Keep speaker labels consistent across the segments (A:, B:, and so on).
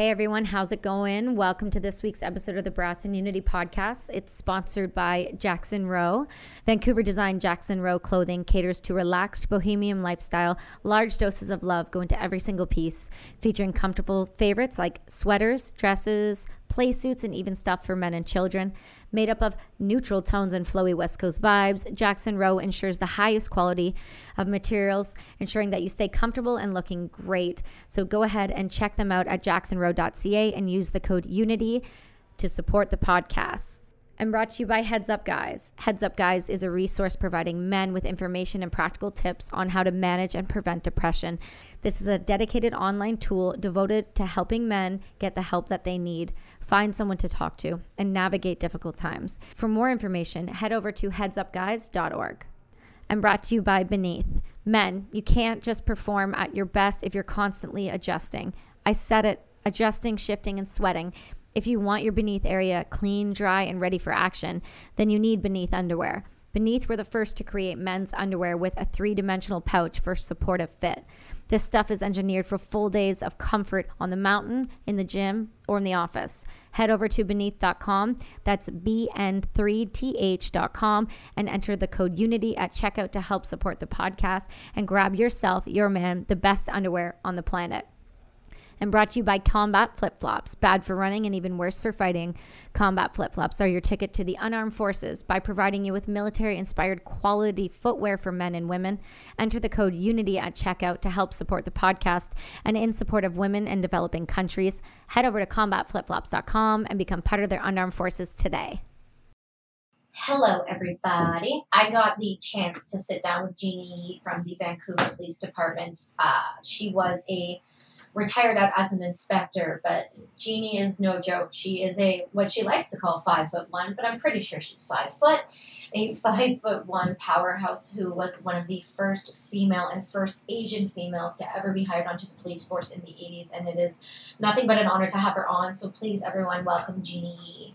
A: Hey everyone, how's it going? Welcome to this week's episode of the Brass and Unity podcast. It's sponsored by Jackson Rowe. Vancouver designed Jackson Rowe clothing caters to relaxed bohemian lifestyle. Large doses of love go into every single piece, featuring comfortable favorites like sweaters, dresses, play suits, and even stuff for men and children. Made up of neutral tones and flowy West Coast vibes, Jackson Rowe ensures the highest quality of materials, ensuring that you stay comfortable and looking great. So go ahead and check them out at jacksonrow.ca and use the code UNITY to support the podcast and brought to you by Heads Up Guys. Heads Up Guys is a resource providing men with information and practical tips on how to manage and prevent depression. This is a dedicated online tool devoted to helping men get the help that they need, find someone to talk to, and navigate difficult times. For more information, head over to headsupguys.org. And brought to you by Beneath. Men, you can't just perform at your best if you're constantly adjusting. I said it adjusting, shifting, and sweating. If you want your beneath area clean, dry, and ready for action, then you need Beneath underwear. Beneath were the first to create men's underwear with a three dimensional pouch for supportive fit. This stuff is engineered for full days of comfort on the mountain, in the gym, or in the office. Head over to beneath.com, that's bn3th.com, and enter the code UNITY at checkout to help support the podcast and grab yourself, your man, the best underwear on the planet and brought to you by Combat Flip Flops. Bad for running and even worse for fighting. Combat Flip Flops are your ticket to the unarmed forces by providing you with military inspired quality footwear for men and women. Enter the code UNITY at checkout to help support the podcast and in support of women in developing countries. Head over to combatflipflops.com and become part of their unarmed forces today.
B: Hello, everybody. I got the chance to sit down with Jeannie from the Vancouver Police Department. Uh, she was a retired out as an inspector, but Jeannie is no joke. She is a what she likes to call five foot one, but I'm pretty sure she's five foot. A five foot one powerhouse who was one of the first female and first Asian females to ever be hired onto the police force in the 80s, and it is nothing but an honor to have her on. So please, everyone, welcome Jeannie.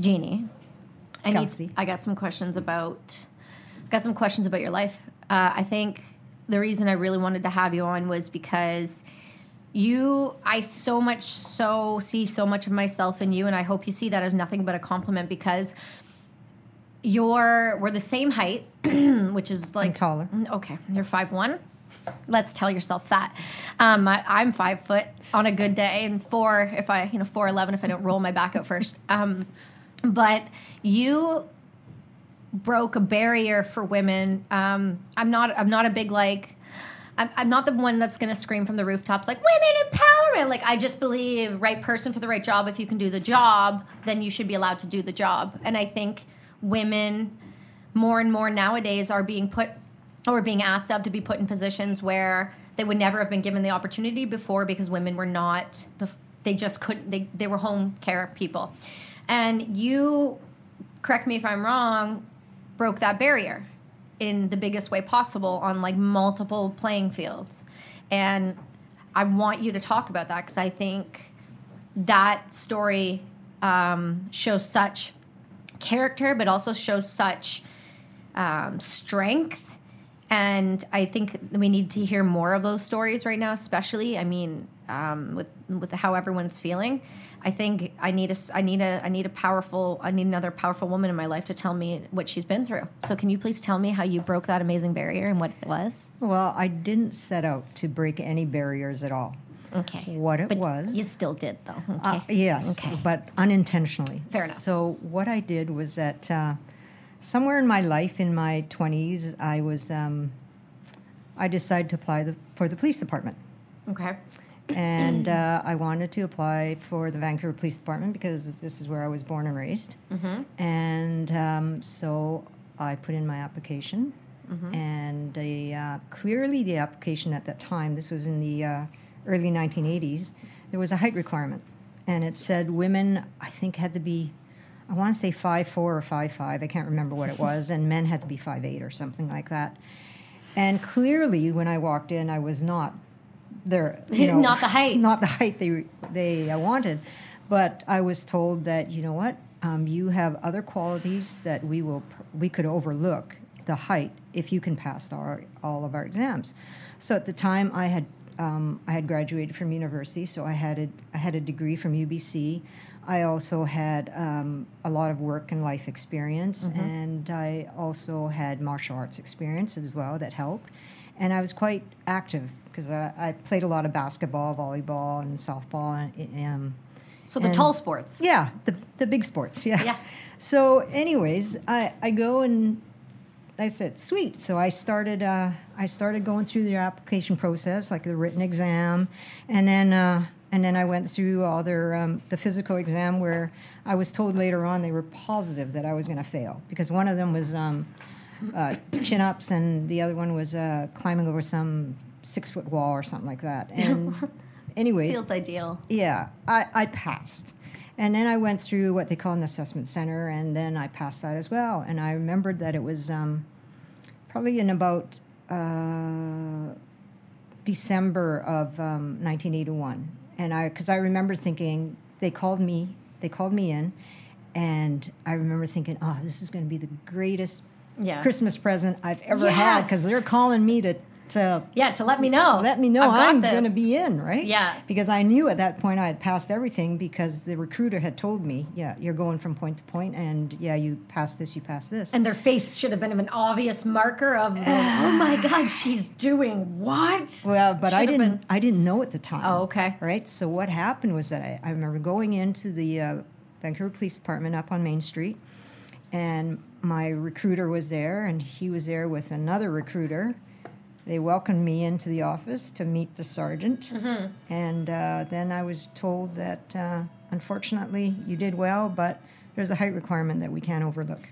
A: Jeannie, I
C: Kelsey.
A: need. I got some questions about. Got some questions about your life. Uh, I think the reason I really wanted to have you on was because you. I so much so see so much of myself in you, and I hope you see that as nothing but a compliment because you're we're the same height, which is like
C: I'm taller.
A: Okay, you're five one. Let's tell yourself that. Um, I, I'm five foot on a good day, and four if I, you know, four eleven if I don't roll my back out first. Um, but you broke a barrier for women. Um, I'm not. I'm not a big like. I'm, I'm not the one that's going to scream from the rooftops like women empowerment. Like I just believe right person for the right job. If you can do the job, then you should be allowed to do the job. And I think women more and more nowadays are being put or being asked of to be put in positions where they would never have been given the opportunity before because women were not the they just couldn't they, they were home care people and you correct me if i'm wrong broke that barrier in the biggest way possible on like multiple playing fields and i want you to talk about that because i think that story um, shows such character but also shows such um, strength and I think we need to hear more of those stories right now, especially. I mean, um, with with how everyone's feeling, I think I need a I need a I need a powerful I need another powerful woman in my life to tell me what she's been through. So, can you please tell me how you broke that amazing barrier and what it was?
C: Well, I didn't set out to break any barriers at all.
A: Okay,
C: What it
A: but
C: was.
A: you still did though. Okay,
C: Uh, yes,
A: Okay.
C: but unintentionally.
A: Fair enough.
C: So what I did was that uh, somewhere in my life, in my twenties, I was um, I decided to apply the, for the police department,
A: okay.
C: And uh, I wanted to apply for the Vancouver Police Department because this is where I was born and raised,
A: Mm-hmm.
C: and um, so I put in my application.
A: Mm-hmm.
C: And the, uh, clearly, the application at that time, this was in the uh, early 1980s, there was a height requirement. And it said women, I think, had to be, I want to say five four or five five. I can't remember what it was. and men had to be five eight or something like that. And clearly, when I walked in, I was not there. You know,
A: Not the height.
C: Not the height they, they uh, wanted. But I was told that, you know what? um, you have other qualities that we will we could overlook the height if you can pass our, all of our exams. So at the time, I had um, I had graduated from university, so I had a I had a degree from UBC. I also had um, a lot of work and life experience, and I also had martial arts experience as well that helped. And I was quite active because I, I played a lot of basketball, volleyball, and softball. And, um,
D: So the
C: And-
D: tall sports.
C: yeah, the, the big sports. Yeah.
D: Yeah.
C: So, anyways, I, I go and I said, sweet. So I started uh, I started going through the application process, like the written exam, and then uh, and then I went through all their um, the physical exam where I was told later on they were positive that I was going to fail because one of them was um, uh, chin ups and the other one was uh, climbing over some six foot wall or something like that. And anyways,
D: Feels ideal.
C: yeah, I, I passed. And then I went through what they call an assessment center, and then I passed that as well. And I remembered that it was um, probably in about uh, December of um, 1981. And I, because I remember thinking, they called me, they called me in, and I remember thinking, oh, this is going to be the greatest
D: Yeah.
C: Christmas present I've ever had because they're calling me to, to
D: Yeah, to let me know.
C: let me know I'm going to be in, right?
D: Yeah.
C: Because I knew at that point I had passed everything because the recruiter had told me, yeah, you're going from point to point, and yeah, you pass this, you pass this.
D: And their face should have been an obvious marker of, the, oh my God, she's doing what?
C: well, but I
D: Should have
C: didn't.
D: been-
C: I didn't know at the time.
D: Oh, okay.
C: Right. So what happened was that I, I remember going into the uh, Vancouver Police Department up on Main Street, and my recruiter was there, and he was there with another recruiter. They welcomed me into the office to meet the sergeant,
D: Mm-hmm.
C: and uh, then I was told that uh, unfortunately you did well, but there's a height requirement that we can't overlook.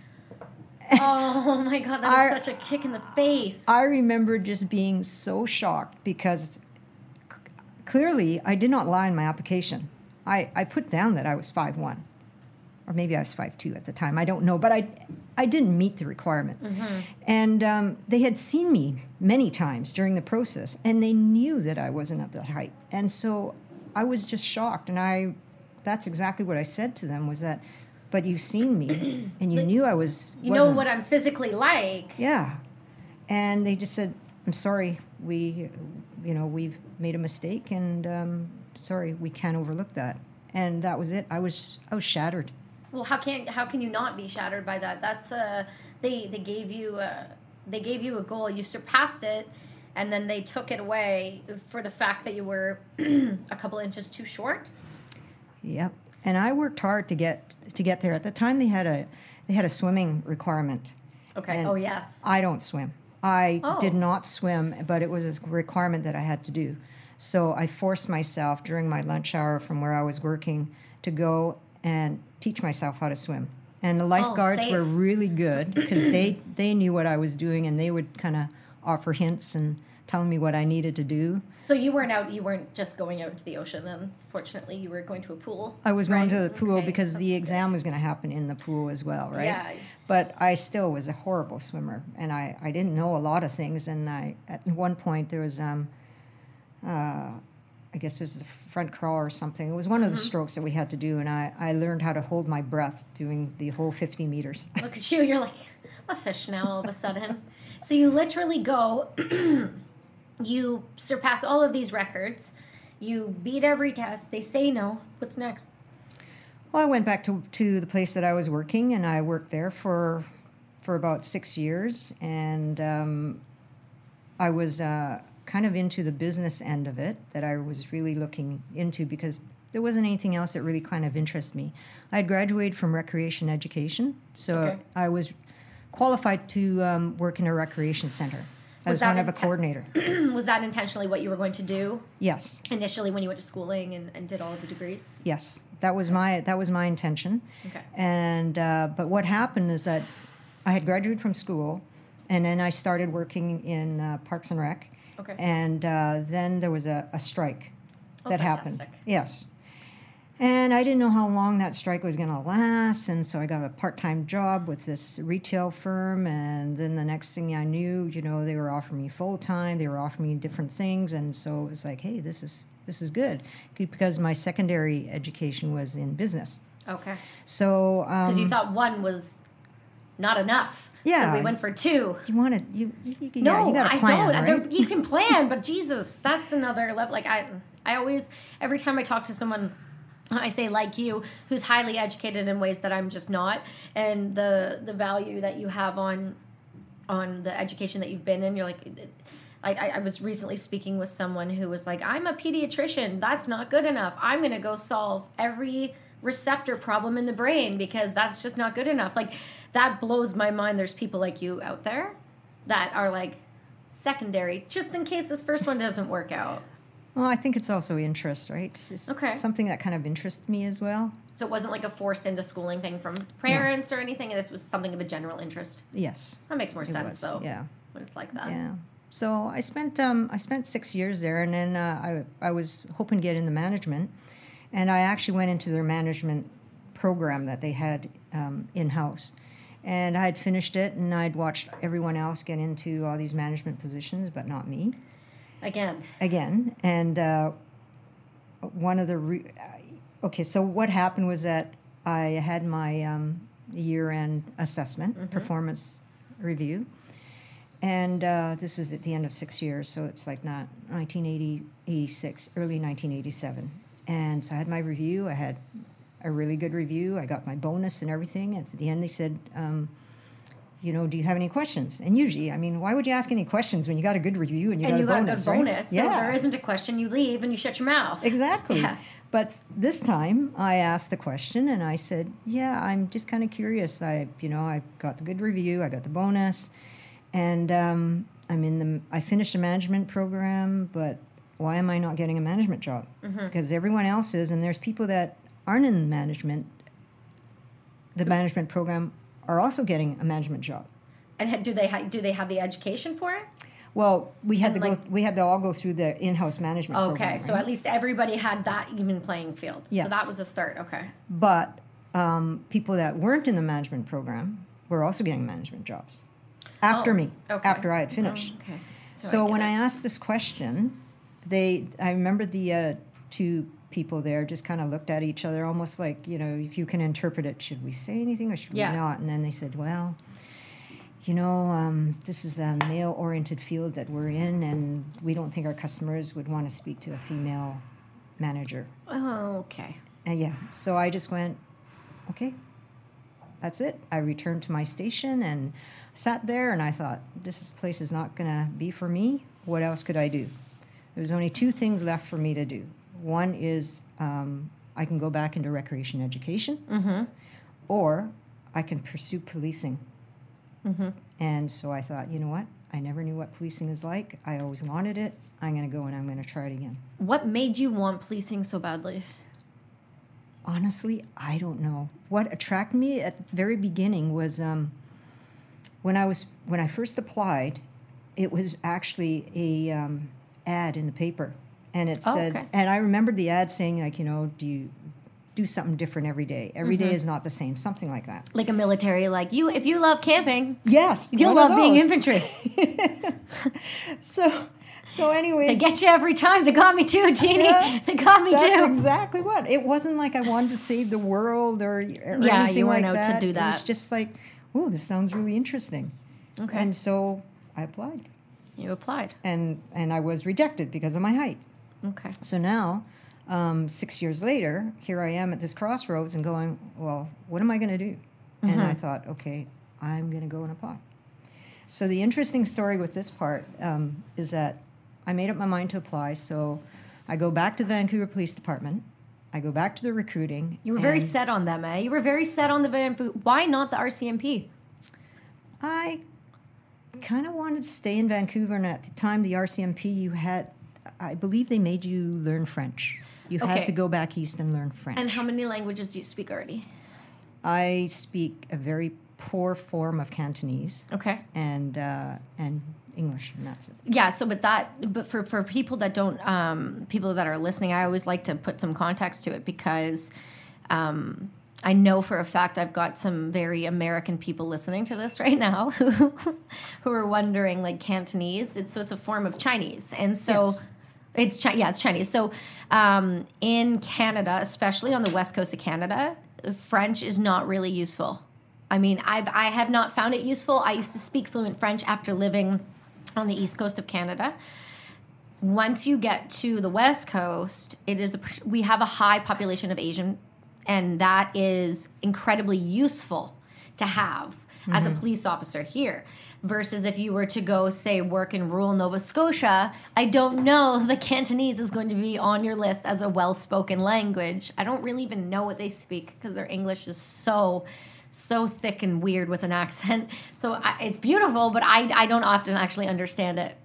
D: Oh my God, that
C: I-
D: such a kick in the face.
C: I remember just being so shocked because c- clearly I did not lie in my application. I, I put down that I was 5'1", or maybe I was 5'2", at the time. I don't know, but I, I didn't meet the requirement. And um, they had seen me many times during the process, and they knew that I wasn't of that height. And so I was just shocked, and I, that's exactly what I said to them was that, but you've seen me, and you knew I was.
D: you know
C: wasn't-
D: what I'm physically like.
C: yeah. And they just said, I'm sorry, we, you know, we've made a mistake and um, sorry, we can't overlook that. And that was it. I was, I was shattered.
D: Well, how can how can you not be shattered by that? That's a they they gave you uh they gave you a goal, you surpassed it, and then they took it away for the fact that you were a couple inches too short.
C: Yep. And I worked hard to get, to get there. At the time they had a, they had a swimming requirement.
D: Okay. Oh yes.
C: I don't swim. I
D: Oh.
C: did not swim, but it was a requirement that I had to do. So I forced myself during my lunch hour from where I was working to go and teach myself how to swim. And the lifeguards were
D: Oh, safe.
C: really good because they, they knew what I was doing and they would kind of offer hints and tell me what I needed to do.
D: So you weren't out. You weren't just going out to the ocean. Then, fortunately, you were going to a pool.
C: I was going
D: right?
C: to the pool
D: Okay,
C: because the
D: that's
C: exam was going to happen in the pool as well, right?
D: Yeah.
C: But I still was a horrible swimmer, and I, I didn't know a lot of things. And I at one point there was um, uh, I guess it was the front crawl or something. It was one of the
D: Mm-hmm.
C: strokes that we had to do, and I, I learned how to hold my breath doing the whole 50 meters.
D: Look at you. You're like a fish now. All of a sudden, so you literally go. you surpass all of these records. You beat every test. They say no. What's next?
C: Well, I went back to, to the place that I was working, and I worked there for for about six years, and um, I was uh, kind of into the business end of it that I was really looking into because there wasn't anything else that really kind of interested me. I had graduated from recreation education, so
D: Okay.
C: I was qualified to um, work in a recreation center
D: Was
C: as one of a coordinator.
D: was that intentionally what you were going to do
C: yes,
D: initially when you went to schooling and, and did all of the degrees?
C: yes, that was my that was my intention.
D: Okay.
C: And uh, but what happened is that I had graduated from school, and then I started working in uh, Parks and Rec.
D: Okay.
C: And uh, then there was a, a strike
D: Oh,
C: that happened. Yes. And I didn't know how long that strike was going to last, and so I got a part-time job with this retail firm. And then the next thing I knew, you know, they were offering me full-time. They were offering me different things, and so it was like, hey, this is this is good because my secondary education was in business.
A: Okay.
C: So
A: Because
C: um,
A: you thought one was not enough.
C: Yeah.
A: So we went for two.
C: you want to you, you, you,
A: No,
C: yeah, you got
A: I
C: plan,
A: don't.
C: right?
A: You can plan, but Jesus, that's another level. Like I, I always every time I talk to someone. I say like you, who's highly educated in ways that I'm just not, and the the value that you have on on the education that you've been in. You're like, I, I I was recently speaking with someone who was like, I'm a pediatrician. That's not good enough. I'm gonna go solve every receptor problem in the brain because that's just not good enough. Like that blows my mind. There's people like you out there that are like secondary, just in case this first one doesn't work out.
C: well, I think it's also interest, right? It's just
A: Okay.
C: something that kind of interests me as well.
A: So it wasn't like a forced into schooling thing from parents or anything. This was something of a general interest.
C: Yes,
A: That makes more
C: it
A: sense
C: was.
A: though.
C: Yeah.
A: When it's like that.
C: Yeah. So I spent um, I spent six years there, and then uh, I I was hoping to get into management, and I actually went into their management program that they had um, in house, and I had finished it, and I'd watched everyone else get into all these management positions, but not me
A: Again.
C: again. And uh, one of the re- uh, okay, so what happened was that I had my um, year-end assessment, performance review, and uh, this was at the end of six years, so it's like not 1986, early 1987. And so I had my review. I had a really good review. I got my bonus and everything. And at the end, they said. Um, you know, do you have any questions? And usually, I mean, why would you ask any questions when you got a good review and you
A: and
C: got
A: you
C: a
A: got
C: bonus,
A: a good
C: right?
A: bonus. So if there isn't a question, you leave and you shut your mouth.
C: Exactly.
A: Yeah.
C: But this time I asked the question and I said, "Yeah, I'm just kind of curious. I, you know, I got the good review, I got the bonus, and um, I'm in the. I finished a management program, but why am I not getting a management job?
A: Mm-hmm.
C: Because everyone else is, and there's people that aren't in management. The management program are also getting a management job.
A: And do they ha- do they have the education for it?
C: Well, we had
A: And
C: to
A: like-
C: go. We had to all go through the in-house management.
A: Okay,
C: program,
A: so at least everybody had that even playing field. So that was a start. Okay.
C: But um, people that weren't in the management program were also getting management jobs after
A: Oh,
C: me,
A: okay.
C: after I had finished.
A: Oh, okay.
C: So,
A: get
C: when
A: it.
C: I asked this question, they I remember the uh, two people there just kind of looked at each other, almost like you know, if you can interpret it, should we say anything or should
A: Yeah.
C: we not? And then they said, well. You know, um, this is a male-oriented field that we're in, and we don't think our customers would want to speak to a female manager.
A: Oh, okay.
C: And yeah, so I just went, okay, that's it. I returned to my station and sat there, and I thought, this place is not going to be for me. What else could I do? There was only two things left for me to do. One is um, I can go back into recreation education, or I can pursue policing. And so I thought, you know what? I never knew what policing is like. I always wanted it. I'm going to go and I'm going to try it again.
A: What made you want policing so badly?
C: Honestly, I don't know. What attracted me at the very beginning was um, when I was when I first applied. It was actually a um, ad in the paper, and it
A: Oh,
C: said,
A: okay.
C: and I remembered the ad saying like, you know, do you do something different every day? Every day mm-hmm. is not the same, something like that.
A: Like a military, like you, if you love camping,
C: Yes,
A: you'll love being infantry.
C: So, so anyways,
A: They get you every time. They got me too, Jeannie.
C: Yeah,
A: they got me too.
C: That's
A: too.
C: exactly what. It wasn't like I wanted to save the world or, or
A: Yeah,
C: anything
A: you
C: like
A: weren't to do that.
C: It was just like, oh, this sounds really interesting.
A: Okay.
C: And so I applied,
A: you applied.
C: and and I was rejected because of my height.
A: Okay.
C: So now, um, six years later, here I am at this crossroads and going, well, what am I going to do? And
A: Mm-hmm.
C: I thought, okay, I'm going to go and apply. So the interesting story with this part um, is that I made up my mind to apply. So I go back to the Vancouver Police Department. I go back to the recruiting.
A: You were very set on them, eh? You were very set on the Van Why not the RCMP?
C: I kind of wanted to stay in Vancouver, and at the time, the RCMP, you had, I believe they made you learn French. You
A: Okay.
C: had to go back east and learn French.
A: And how many languages do you speak already?
C: I speak a very poor form of Cantonese
A: Okay.
C: and uh, and English, and that's it.
A: Yeah, so but that but for for people that don't um people that are listening, I always like to put some context to it because um I know for a fact I've got some very American people listening to this right now who who are wondering like Cantonese. It's so it's a form of Chinese. And so
C: Yes.
A: It's Chi- yeah, it's Chinese. So um, in Canada, especially on the west coast of Canada, French is not really useful. I mean, I've I have not found it useful. I used to speak fluent French after living on the east coast of Canada. Once you get to the west coast, it is a, we have a high population of Asian, and that is incredibly useful to have as a mm-hmm. police officer here. Versus if you were to go, say, work in rural Nova Scotia, I don't know the Cantonese is going to be on your list as a well spoken language. I don't really even know what they speak because their English is so, so thick and weird with an accent. So I, it's beautiful, but I, I don't often actually understand it.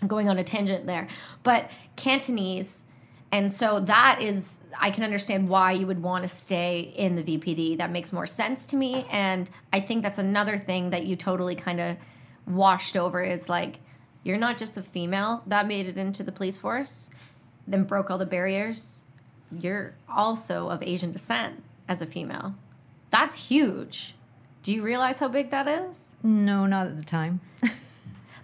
A: I'm going on a tangent there. But Cantonese, and so that is, I can understand why you would want to stay in the VPD. That makes more sense to me. And I think that's another thing that you totally kind of washed over is like, you're not just a female that made it into the police force, then broke all the barriers. You're also of Asian descent as a female. That's huge. Do you realize how big that is?
C: No, not at the time.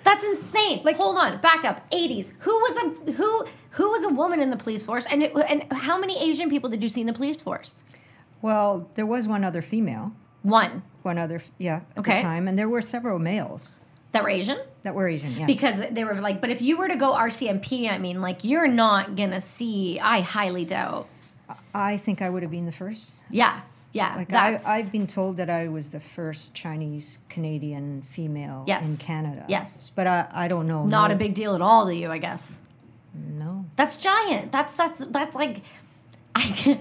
A: That's insane. Like, hold on, back up. 80s. Who was a who who was a woman in the police force, and it, and how many Asian people did you see in the police force?
C: Well, there was one other female,
A: One
C: one other, yeah, at
A: Okay.
C: the time, and there were several males
A: that were Asian.
C: that were Asian. Yes,
A: Because they were like, but if you were to go RCMP, I mean, like, you're not gonna see. I highly doubt.
C: I think I would have been the first.
A: Yeah, yeah.
C: Like I,
A: that's,
C: I've been told that I was the first Chinese Canadian female
A: Yes.
C: in Canada.
A: Yes.
C: but I, I don't know.
A: not
C: no,
A: a big deal at all to you, I guess.
C: no.
A: That's giant. That's that's that's like I can,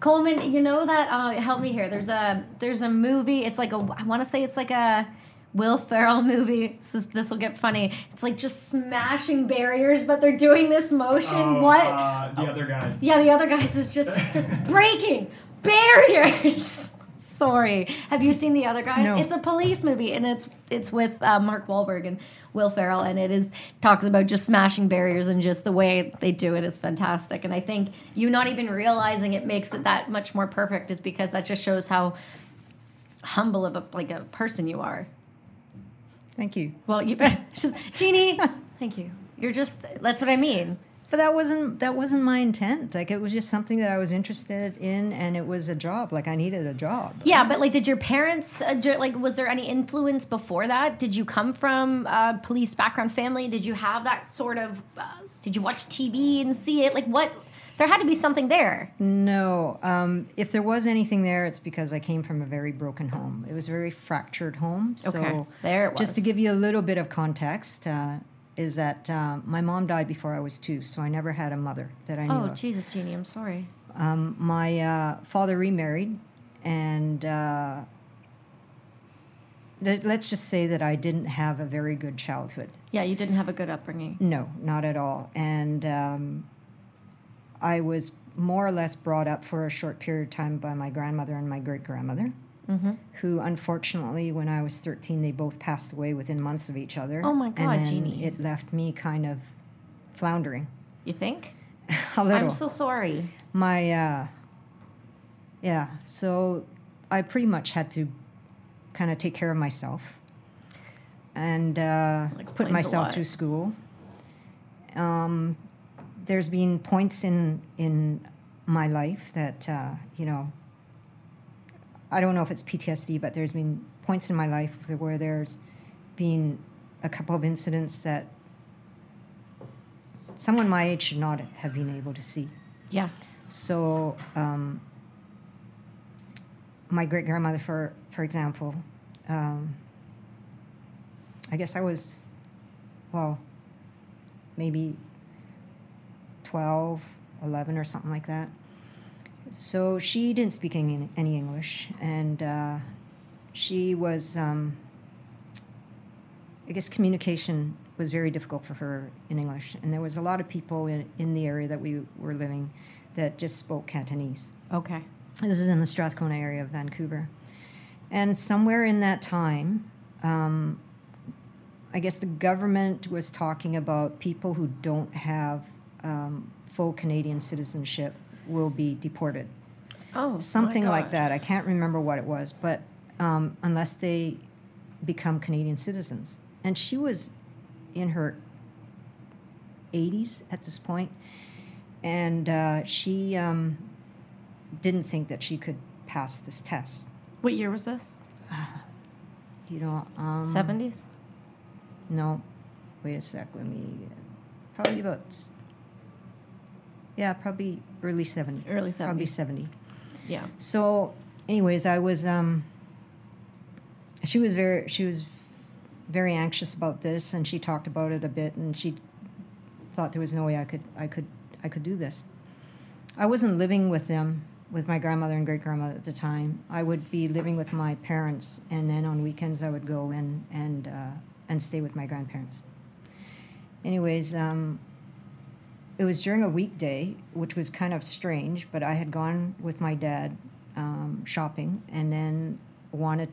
A: Coleman, you know that uh help me here. There's a there's a movie. It's like a I want to say it's like a Will Ferrell movie. This will get funny. It's like just smashing barriers, but they're doing this motion.
E: Oh,
A: what?
E: Uh, the other guys.
A: yeah, the other guys is just just breaking barriers. Sorry. Have you seen the other guys?
C: No.
A: It's a police movie, and it's it's with uh, Mark Wahlberg and Will Ferrell, and it is talks about just smashing barriers and just the way they do it is fantastic. And I think you not even realizing it makes it that much more perfect is because that just shows how humble of a like a person you are.
C: Thank you.
A: Well, you just Jeannie, thank you. You're just that's what I mean.
C: But that wasn't that wasn't my intent. Like it was just something that I was interested in, and it was a job. Like I needed a job.
A: Yeah, but like, did your parents uh, like? Was there any influence before that? Did you come from a police background family? Did you have that sort of? Uh, did you watch TV and see it? Like, what? There had to be something there.
C: No, um, if there was anything there, it's because I came from a very broken home. It was a very fractured home. So
A: Okay, there it
C: Just to give you a little bit of context, uh, is that uh, my mom died before I was two, so I never had a mother that I knew
A: Oh
C: of.
A: Jesus, Jeannie, I'm sorry.
C: Um, my uh, father remarried, and uh, th- let's just say that I didn't have a very good childhood.
A: Yeah, you didn't have a good upbringing.
C: No, not at all. And um, I was more or less brought up for a short period of time by my grandmother and my great grandmother,
A: Mm-hmm.
C: who unfortunately, when I was 13, they both passed away within months of each other.
A: Oh my God,
C: and
A: Jeannie.
C: It left me kind of floundering
A: You think?
C: a little.
A: I'm so sorry.
C: my, uh, yeah, so I pretty much had to kind of take care of myself and uh, put myself through school. Um, there's been points in in my life that uh, you know. I don't know if it's PTSD, but there's been points in my life where there's been a couple of incidents that someone my age should not have been able to see.
A: Yeah.
C: So, um, my great grandmother, for for example, um, I guess I was, well, maybe 12, 11 or something like that. So she didn't speak any, any English, and uh, she was, um, I guess, communication was very difficult for her in English, and there was a lot of people in, in the area that we were living that just spoke Cantonese.
A: Okay.
C: This is in the Strathcona area of Vancouver. And somewhere in that time, um, I guess the government was talking about people who don't have um, full Canadian citizenship will be deported.
A: Oh,
C: Something like that. I can't remember what it was, but um, unless they become Canadian citizens. And she was in her 80s at this point, and uh, she um, didn't think that she could pass this test.
A: What year was this?
C: You know, um,
A: Seventies.
C: No, wait a sec. Let me. Probably about. Yeah, probably early seventy.
A: Early
C: 70.
A: Probably
C: seventy.
A: Yeah.
C: So, anyways, I was. Um, she was very. She was very anxious about this, and she talked about it a bit, and she thought there was no way I could. I could. I could do this. I wasn't living with them, with my grandmother and great grandmother at the time. I would be living with my parents, and then on weekends I would go in and uh, and stay with my grandparents. Anyways, um, it was during a weekday, which was kind of strange, but I had gone with my dad um, shopping, and then wanted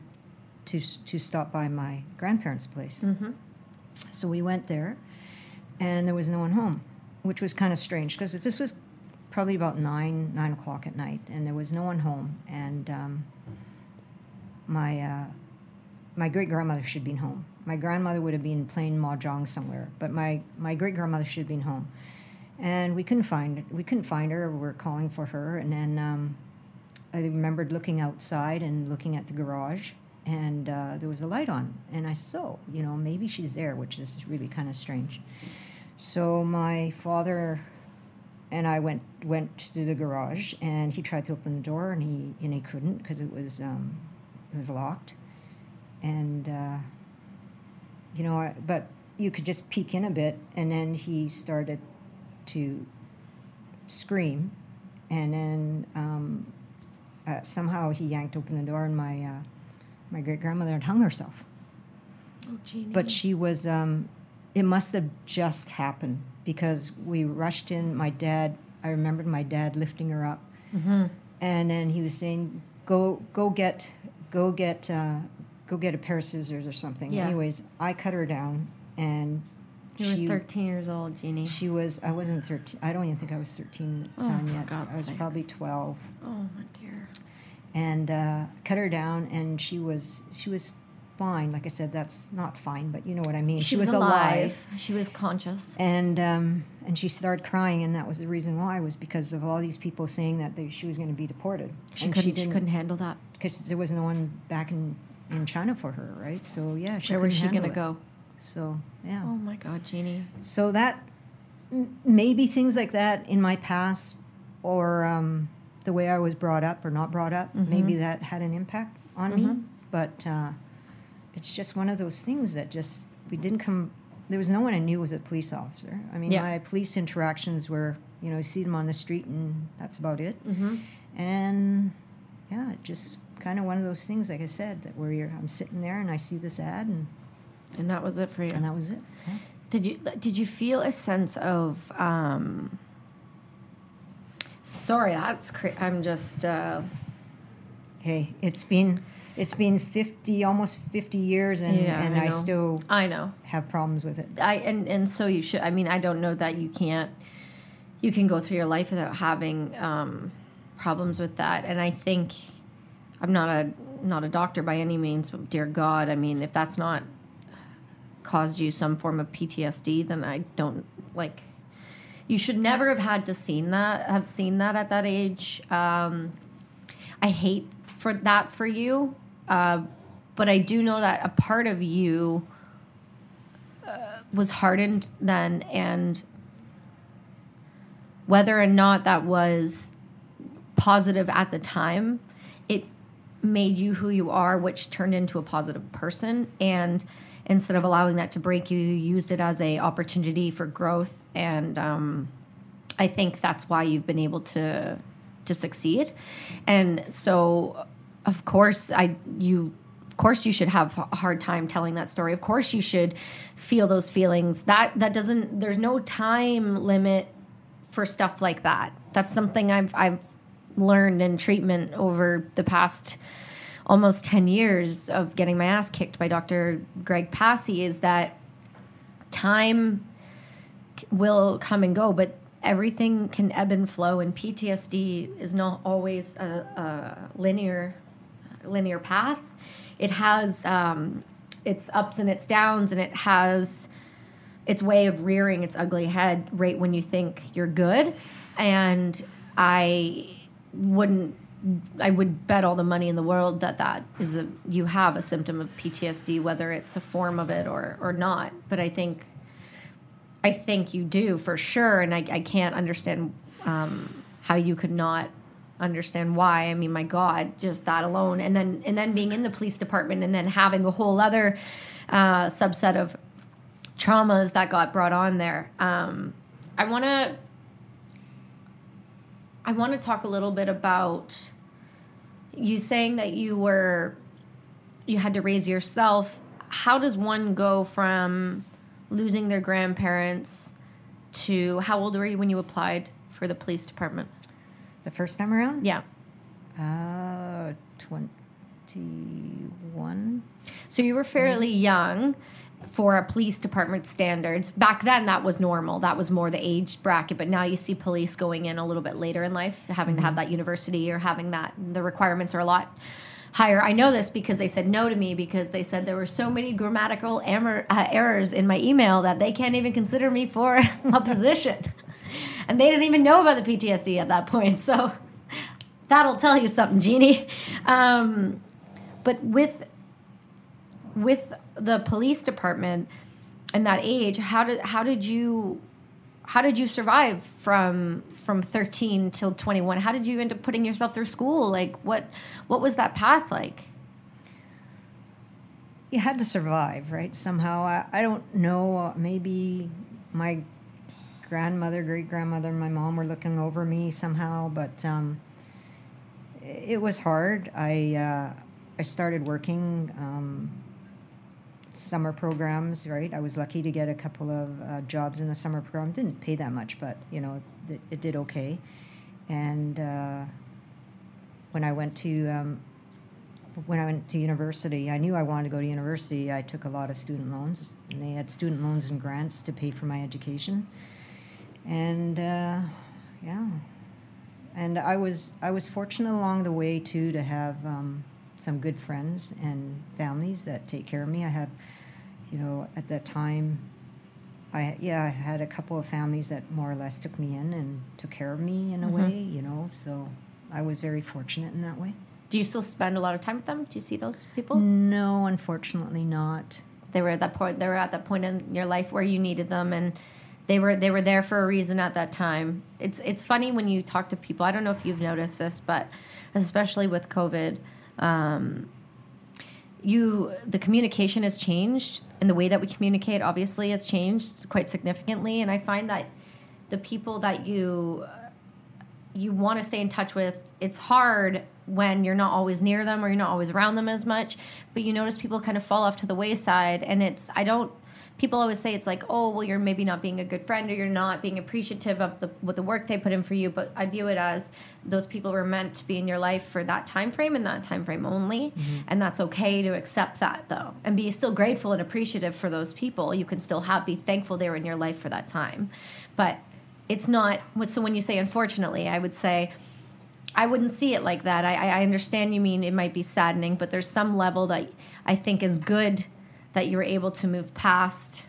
C: to to stop by my grandparents' place.
A: Mm-hmm.
C: So we went there, and there was no one home, which was kind of strange because this was probably about nine nine o'clock at night, and there was no one home. And um, my uh, my great grandmother should have been home. My grandmother would have been playing mahjong somewhere, but my my great grandmother should have been home. And we couldn't find we couldn't find her. We were calling for her, and then um, I remembered looking outside and looking at the garage, and uh, there was a light on. And I said, "Oh, you know, maybe she's there," which is really kind of strange. So my father and I went went to the garage, and he tried to open the door, and he and he couldn't because it was um, it was locked, and uh, you know, I, but you could just peek in a bit, and then he started to scream, and then um, uh, somehow he yanked open the door, and my uh, my great grandmother had hung herself.
A: Oh, Jeannie.
C: But she was, um, it must have just happened because we rushed in. My dad, I remembered my dad lifting her up.
A: Mm-hmm.
C: And then he was saying, go, go get, go get, uh, go get a pair of scissors or something.
A: Yeah.
C: Anyways, I cut her down and
A: You
C: she,
A: were 13 years old, Jeannie.
C: she was, I wasn't 13. I don't even think I was 13 at the
A: Oh,
C: time
A: for
C: yet.
A: God's
C: I was
A: sakes.
C: probably 12
A: oh, my dear.
C: and uh, cut her down and she was, she was fine. Like I said, that's not fine, but you know what I mean.
A: She, was, alive. She was conscious.
C: and um, and she started crying, and that was the reason why was because of all these people saying that they, she was going to be deported.
A: She
C: and
A: couldn't. She,
C: didn't
A: couldn't handle that.
C: because there was no one back in, in China for her, right? So yeah, she
A: Where was she gonna go?
C: So yeah,
A: Oh my God, Jeannie.
C: so that maybe things like that in my past, or um, the way I was brought up or not brought up,
A: Mm-hmm.
C: maybe that had an impact on me. But uh, it's just one of those things that just we didn't come. There was no one I knew was a police officer. I mean,
A: Yeah.
C: my police interactions were, you know, you see them on the street and that's about it.
A: Mm-hmm.
C: And yeah, just kind of one of those things, like I said, that where you're, I'm sitting there and I see this ad and,
A: And that was it for you.
C: and that was it. Yeah.
A: Did you did you feel a sense of um Sorry, that's cra- I'm just uh
C: hey, it's been it's been fifty almost fifty years, and
A: Yeah,
C: and
A: I
C: I, still
A: I know.
C: have problems with it.
A: I and and so you should I mean I don't know that you can't you can go through your life without having um problems with that and I think I'm not a not a doctor by any means but dear god I mean if that's not caused you some form of PTSD then I don't like you should never have had to seen that have seen that at that age. Um I hate for that for you uh but I do know that a part of you was hardened then and whether or not that was positive at the time it made you who you are which turned into a positive person. And instead of allowing that to break you you used it as a opportunity for growth. And um, i think that's why you've been able to to succeed. And so of course i you of course you should have a hard time telling that story. Of course you should feel those feelings. That that doesn't there's no time limit for stuff like that. That's something i've i've learned in treatment over the past almost 10 years of getting my ass kicked by dr greg passey is that time will come and go, but everything can ebb and flow, and PTSD is not always a, a linear linear path. It has um, its ups and its downs, and it has its way of rearing its ugly head right when you think you're good. And I wouldn't I would bet all the money in the world that that is a you have a symptom of PTSD, whether it's a form of it or or not. But I think I think you do for sure, and I, I can't understand um, how you could not understand why. I mean, my God, just that alone, and then and then being in the police department, and then having a whole other uh, subset of traumas that got brought on there. Um, I want to I want to talk a little bit about you saying that you were you had to raise yourself. How does one go from losing their grandparents to how old were you when you applied for the police department?
C: The first time around?
A: Yeah.
C: Uh, 21.
A: So you were fairly young for a police department standards. Back then, that was normal. That was more the age bracket. But now you see police going in a little bit later in life, having to have that university or having that. The requirements are a lot higher. I know this because they said no to me because they said there were so many grammatical amor- uh, errors in my email that they can't even consider me for a position. and they didn't even know about the PTSD at that point. So that'll tell you something, Jeannie. Um, but with with the police department and that age, how did how did you how did you survive from from 13 till 21 how did you end up putting yourself through school like what what was that path like
C: You had to survive, right? Somehow. I, I don't know. Maybe my grandmother, great grandmother, and my mom were looking over me somehow, but um, it was hard. I, uh, I started working. Um, summer programs, right? I was lucky to get a couple of uh, jobs in the summer program. Didn't pay that much, but you know, it, it did okay. And uh, when I went to um, when I went to university, I knew I wanted to go to university. I took a lot of student loans, and they had student loans and grants to pay for my education. And uh, yeah, and I was I was fortunate along the way too to have um, some good friends and families that take care of me. I have, you know, at that time, I yeah I had a couple of families that more or less took me in and took care of me in a mm-hmm. way, you know. So I was very fortunate in that way.
A: do you still spend a lot of time with them do you see those people
C: No, unfortunately not.
A: they were at that point they were at that point in your life where you needed them and they were they were there for a reason at that time it's it's funny when you talk to people i don't know if you've noticed this but especially with covid um, you the communication has changed and the way that we communicate obviously has changed quite significantly and i find that the people that you you want to stay in touch with it's hard when you're not always near them or you're not always around them as much but you notice people kind of fall off to the wayside and it's i don't people always say it's like oh well you're maybe not being a good friend or you're not being appreciative of the what the work they put in for you but i view it as those people were meant to be in your life for that time frame and that time frame only. Mm-hmm. And that's okay to accept that though and be still grateful and appreciative for those people. You can still have be thankful they were in your life for that time. But it's not what so when you say unfortunately i would say I wouldn't see it like that. I, I I understand you mean it might be saddening, but there's some level that I think is good that you're able to move past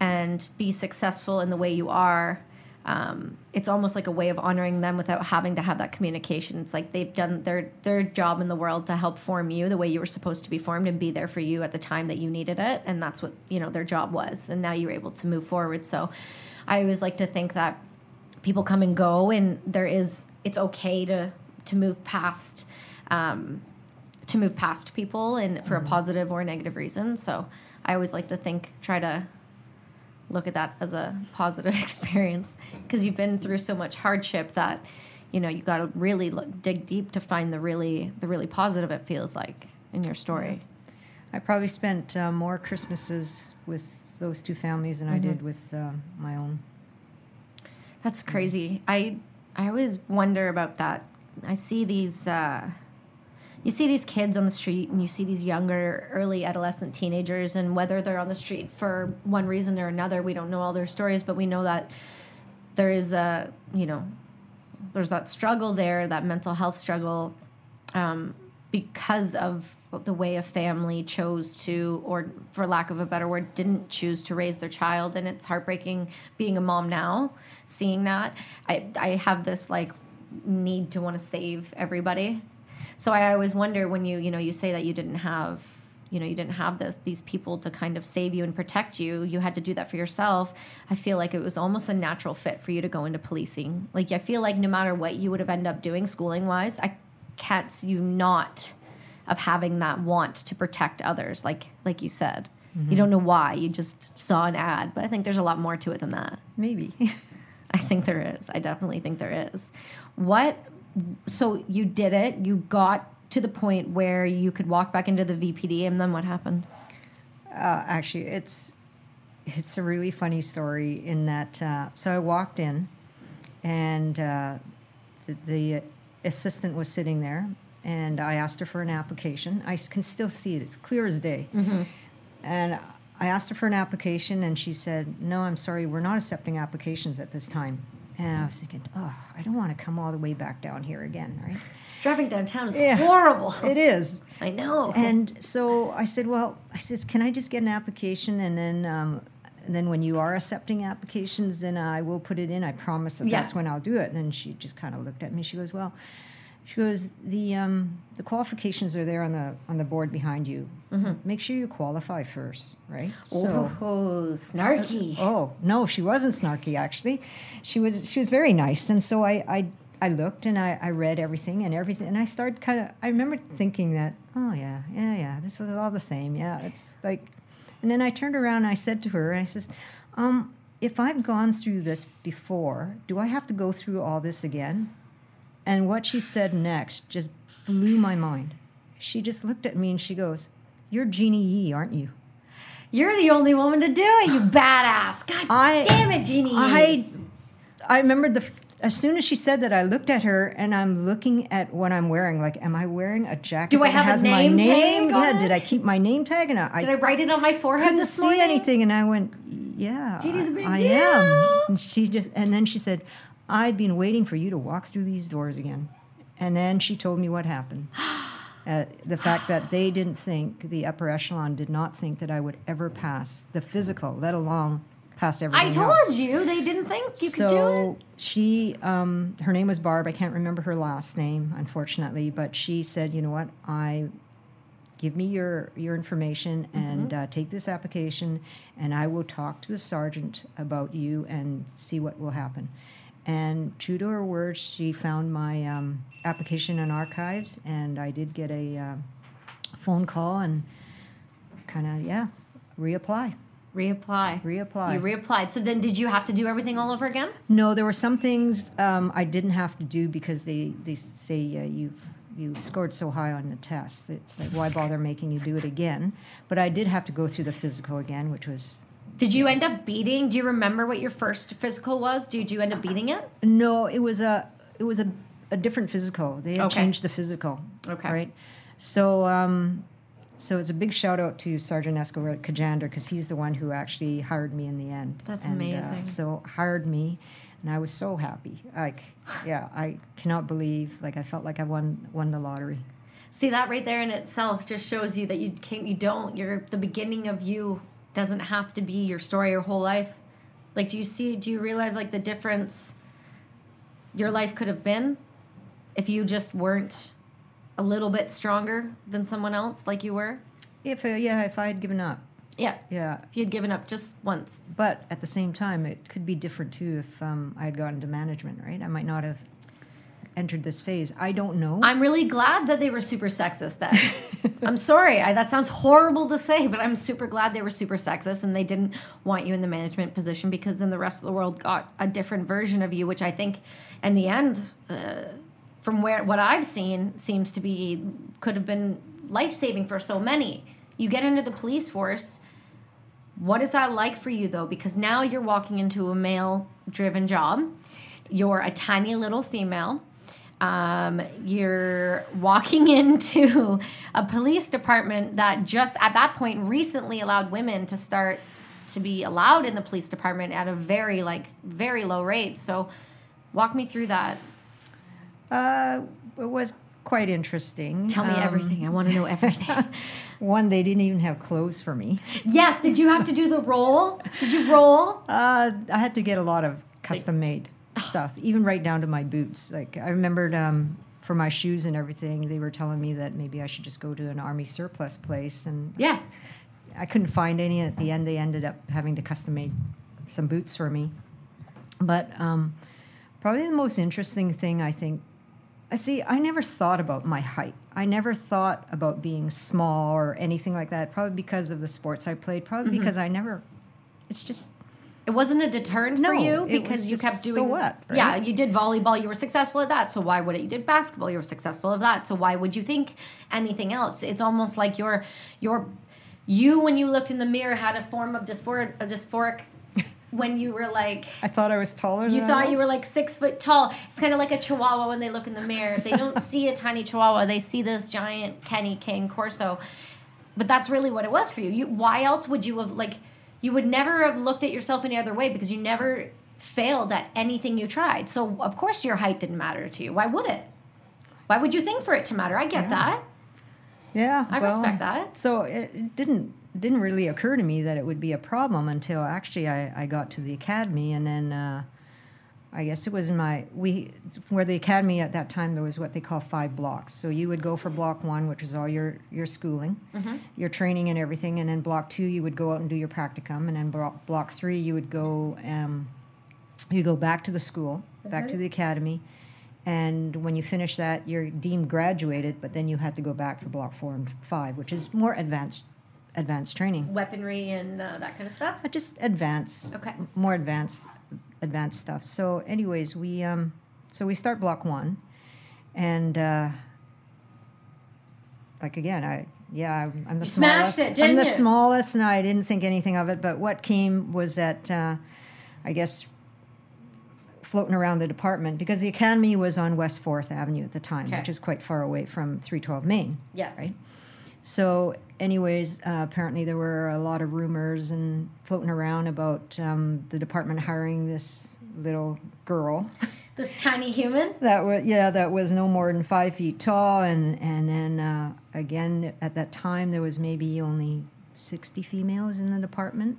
A: and be successful in the way you are. Um, it's almost like a way of honoring them without having to have that communication. It's like they've done their their job in the world to help form you the way you were supposed to be formed and be there for you at the time that you needed it, and that's what you know their job was. And now you're able to move forward. So, I always like to think that people come and go and there is it's okay to to move past um, to move past people and for a positive or negative reason so i always like to think try to look at that as a positive experience because you've been through so much hardship that you know you got to really look, dig deep to find the really the really positive it feels like in your story
C: I probably spent uh, more Christmases with those two families than I did with uh, my own.
A: That's crazy. I I always wonder about that. I see these uh, you see these kids on the street and you see these younger early adolescent teenagers and whether they're on the street for one reason or another, we don't know all their stories, but we know that there is a, you know, there's that struggle there, that mental health struggle um, because of the way a family chose to, or for lack of a better word, didn't choose to raise their child. And it's heartbreaking being a mom now, seeing that. I, I have this like need to want to save everybody So I always wonder when you, you know, you say that you didn't have, you know, you didn't have this these people to kind of save you and protect you. You had to do that for yourself. I feel like it was almost a natural fit for you to go into policing. Like I feel like no matter what you would have ended up doing schooling wise, I can't see you not of having that want to protect others. Like like you said, you mm-hmm. don't know why. You just saw an ad, but I think there's a lot more to it than that.
C: Maybe.
A: I think there is. I definitely think there is. What? So you did it. You got to the point where you could walk back into the VPD, and then what happened?
C: Uh, actually, it's it's a really funny story in that. Uh, so I walked in, and uh, the, the assistant was sitting there, and I asked her for an application. I can still see it; it's clear as day. And I asked her for an application, and she said, "No, I'm sorry, we're not accepting applications at this time." And I was thinking, "Oh, I don't want to come all the way back down here again, right?"
A: Driving downtown is
C: Yeah.
A: horrible.
C: It is.
A: I know.
C: And so I said, well, I says, can I just get an application and then, um, and then when you are accepting applications, then I will put it in. I promise that
A: Yeah.
C: that's when I'll do it. And then she just kind of looked at me. She goes, well, she goes, the um, the qualifications are there on the on the board behind you. Make sure you qualify first, right? So.
A: oh, snarky.
C: Oh no, she wasn't snarky. Actually, she was she was very nice. And so I I, I looked and I, I read everything and everything, and I started kind of. I remember thinking that oh yeah yeah yeah this is all the same. Yeah, it's like. And then I turned around and I said to her, I says, um, if I've gone through this before, do I have to go through all this again? And what she said next just blew my mind. She just looked at me and she goes, "You're Jeannie Yee, aren't you?"
A: You're the only woman to do it, you badass. God
C: I-
A: damn it, Jeannie.
C: I I remember the as soon as she said that, I looked at her and I'm looking at what I'm wearing. Like, am I wearing a jacket
A: Do I
C: that
A: have a
C: has
A: name
C: my name?
A: tag
C: yeah. Did I keep my name tag? And I,
A: Did I write it on my forehead
C: couldn't see
A: morning?
C: anything. And I went, yeah,
A: Jeannie's a big
C: I
A: deal.
C: am. And she just and then she said, I've been waiting for you to walk through these doors again. And then she told me what happened. Uh, the fact that they didn't think the upper echelon did not think that I would ever pass the physical, let alone pass everything
A: I told
C: else.
A: you they didn't think you
C: so
A: could do it.
C: she, um, her name was Barb. I can't remember her last name, unfortunately, but she said, "You know what? I give me your your information and
A: Mm-hmm.
C: uh, take this application, and I will talk to the sergeant about you and see what will happen." And true to her words, she found my um, application in archives, and I did get a uh, phone call and kind of yeah, reapply,
A: Reapply.
C: reapply.
A: You reapplied. So then, did you have to do everything all over again?
C: No, there were some things um, I didn't have to do because they, they say uh, you've you scored so high on the test. It's like why bother making you do it again? But I did have to go through the physical again, which was
A: Did you end up beating? Do you remember what your first physical was? Did you end up beating it?
C: no, it was a it was a, a different physical. They had
A: Okay.
C: changed the physical.
A: Okay.
C: Right. So um, so it's a big shout out to Sergeant Esco Kajander because he's the one who actually hired me in the end.
A: That's
C: And, uh,
A: amazing.
C: so hired me, and I was so happy. Like, yeah, I cannot believe. Like, I felt like I won won the lottery.
A: See that right there in itself just shows you that you can't. You don't. You're the beginning of you doesn't have to be your story your whole life. Like, do you see? Do you realize like the difference your life could have been if you just weren't a little bit stronger than someone else, like you were?
C: If uh, yeah, if I had given up,
A: Yeah.
C: yeah.
A: If you had given up just once.
C: But at the same time, it could be different too if um, I had gotten to management. Right, I might not have entered this phase. I don't know.
A: I'm really glad that they were super sexist then. I'm sorry. I, that sounds horrible to say, but I'm super glad they were super sexist and they didn't want you in the management position because then the rest of the world got a different version of you, which I think in the end, uh, from where what I've seen, seems to be could have been life saving for so many. You get into the police force. What is that like for you though? Because now you're walking into a male driven job. You're a tiny little female. Um, you're walking into a police department that just at that point recently allowed women to start to be allowed in the police department at a very like very low rate. So walk me through that.
C: uh, it was quite interesting.
A: Tell me
C: Um,
A: everything. I want to know everything.
C: One, they didn't even have clothes for me.
A: yes, did you have to do the roll? Did you roll?
C: Uh, I had to get a lot of custom made stuff, even right down to my boots. Like I remembered um, for my shoes and everything, they were telling me that maybe I should just go to an army surplus place, and
A: Yeah.
C: I couldn't find any. And at the end, they ended up having to custom make some boots for me. But um, probably the most interesting thing I think, I see. I never thought about my height. I never thought about being small or anything like that. Probably because of the sports I played. Probably
A: Mm-hmm.
C: because I never. It's just
A: It wasn't a deterrent
C: No,
A: for you because you
C: just,
A: kept doing.
C: so what,
A: Yeah, you did volleyball. You were successful at that. So why would it? You did basketball. You were successful at that. So why would you think anything else? It's almost like your your you when you looked in the mirror had a form of dysphoric, a dysphoric when you were like
C: I thought I was taller.
A: you thought you were like six foot tall. It's kind of like a chihuahua when they look in the mirror. They don't see a tiny chihuahua. They see this giant Kenny King Corso. But that's really what it was for you. You why else would you have like you would never have looked at yourself any other way because you never failed at anything you tried. So of course your height didn't matter to you. Why would it? Why would you think for it to matter? I get that.
C: Yeah,
A: I respect that.
C: So it, it didn't didn't really occur to me that it would be a problem until actually I, I got to the academy, and then uh, I guess it was in my we where the academy at that time there was what they call five blocks. So you would go for block one, which was all your your schooling,
A: Mm-hmm.
C: your training and everything, and then block two you would go out and do your practicum, and then block, block three you would go um, you go back to the school, back
A: Mm-hmm.
C: to the academy. And when you finish that, you're deemed graduated, but then you had to go back for block four and five, which is more advanced, advanced training.
A: Weaponry and uh, that kind of stuff.
C: Uh, Just advanced,
A: Okay.
C: more advanced, advanced stuff. So, anyways, we um, so we start block one, and uh, like again, I yeah, I'm, I'm the
A: You smashed
C: smallest.
A: it,
C: I'm the
A: you?
C: smallest, and I didn't think anything of it. But what came was that uh, I guess floating around the department because the academy was on West Fourth Avenue at the time,
A: Okay.
C: which is quite far away from 312 Main.
A: Yes.
C: Right. So, anyways, uh, apparently there were a lot of rumors and floating around about um, the department hiring this little girl
A: This tiny human.
C: that was yeah that was no more than five feet tall, and and then uh, again at that time there was maybe only 60 females in the department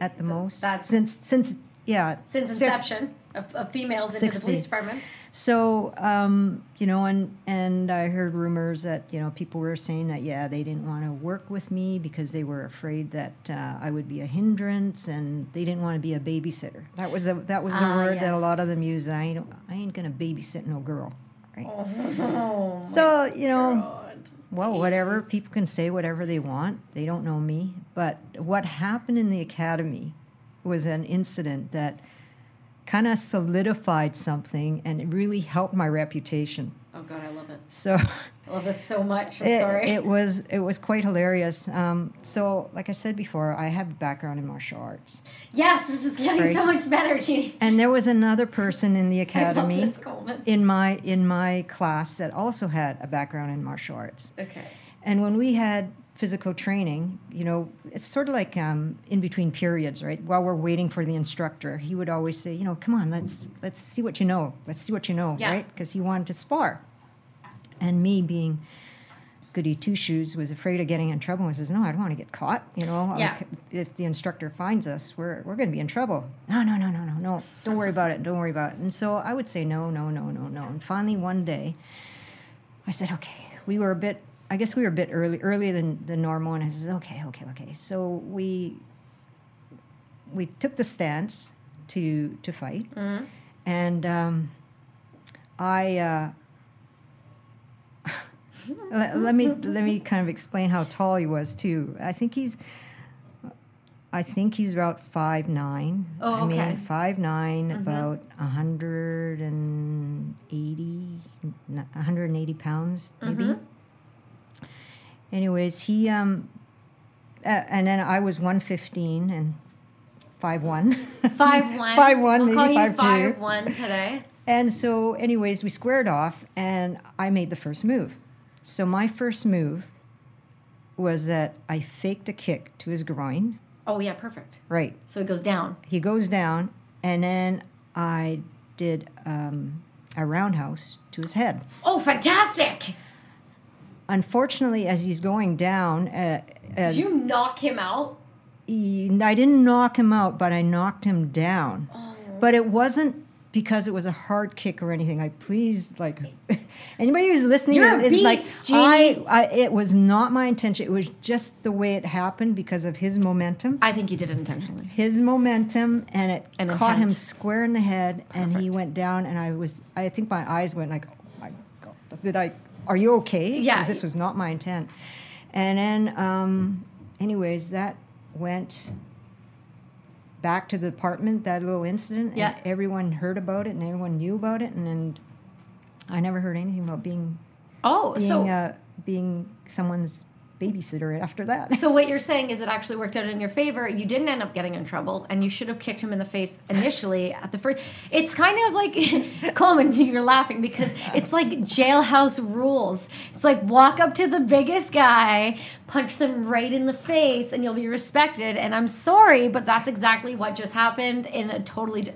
C: at the most.
A: that's-
C: since since yeah
A: since- inception of, of females into the police department.
C: So, um, you know, and and I heard rumors that you know people were saying that yeah they didn't want to work with me because they were afraid that uh, I would be a hindrance and they didn't want to be a babysitter. That was the that was the
A: Ah,
C: word that a lot of them used. I ain't I ain't gonna babysit no girl, right?
A: Oh,
C: so you know,
A: God.
C: well, whatever people can say whatever they want. They don't know me, but what happened in the academy was an incident that kind of solidified something and it really helped my reputation.
A: Oh God, I love it.
C: So
A: I love this so much. I'm
C: it,
A: sorry.
C: it was it was quite hilarious. Um, so, like I said before, I have a background in martial arts,
A: yes, this is getting
C: Right.
A: so much better, Jeannie.
C: and there was another person in the academy
A: this
C: in my in my class that also had a background in martial arts.
A: Okay.
C: And when we had physical training, you know, it's sort of like um, in between periods, right? While we're waiting for the instructor, he would always say, you know, come on, let's let's see what you know. Let's see what you know,
A: Yeah.
C: right? Because he wanted to spar. And me being goody two shoes was afraid of getting in trouble and says, no, I don't want to get caught. You know,
A: Yeah.
C: like, if the instructor finds us, we're we're going to be in trouble. No, no, no, no, no, no. Don't worry about it. Don't worry about it. And so I would say no, no, no, no, no. And finally one day. I said, okay. We were a bit, I guess we were a bit early, earlier than, than normal. And I said, okay, okay, okay. So we we took the stance to to fight, and um, I. Uh, let, let me let me kind of explain how tall he was too. I think he's. I think he's about five nine.
A: Oh, okay.
C: I mean, five about a hundred and eighty, hundred and eighty pounds, maybe. Anyways, he um, uh, and then I was one fifteen and five one.
A: Five one.
C: Five one,
A: I'll
C: maybe
A: you
C: five two.
A: five one today.
C: And so, anyways, we squared off, and I made the first move. So my first move was that I faked a kick to his groin.
A: Oh yeah, perfect.
C: Right.
A: So it goes down.
C: He goes down, and then I did um, a roundhouse to his head.
A: Oh, fantastic!
C: Unfortunately, as he's going down, uh, as
A: Did you knock him out?
C: he, I didn't knock him out, but I knocked him down.
A: Oh.
C: But it wasn't because it was a hard kick or anything. Like, please, like, anybody who's listening
A: You're
C: is like,
A: beast,
C: I,
A: Jeannie.
C: I, it was not my intention. It was just the way it happened because of his momentum.
A: I think he did it intentionally.
C: His momentum, and it
A: And
C: caught him square in the head, and he went down. And I was, I think my eyes went like, oh my god, did I? Are you okay?
A: Yeah.
C: Because this was not my intent. And then, um, anyways, that went back to the apartment, that little incident.
A: Yeah.
C: And everyone heard about it and everyone knew about it. And then I never heard anything about being
A: Oh,
C: being
A: so
C: uh, being someone's babysitter after that.
A: so what you're saying is it actually worked out in your favor. You didn't end up getting in trouble, and you should have kicked him in the face initially at the first. It's kind of like Coleman. You're laughing because it's like jailhouse rules. It's like walk up to the biggest guy, punch them right in the face, and you'll be respected. And I'm sorry, but that's exactly what just happened in a totally. Di-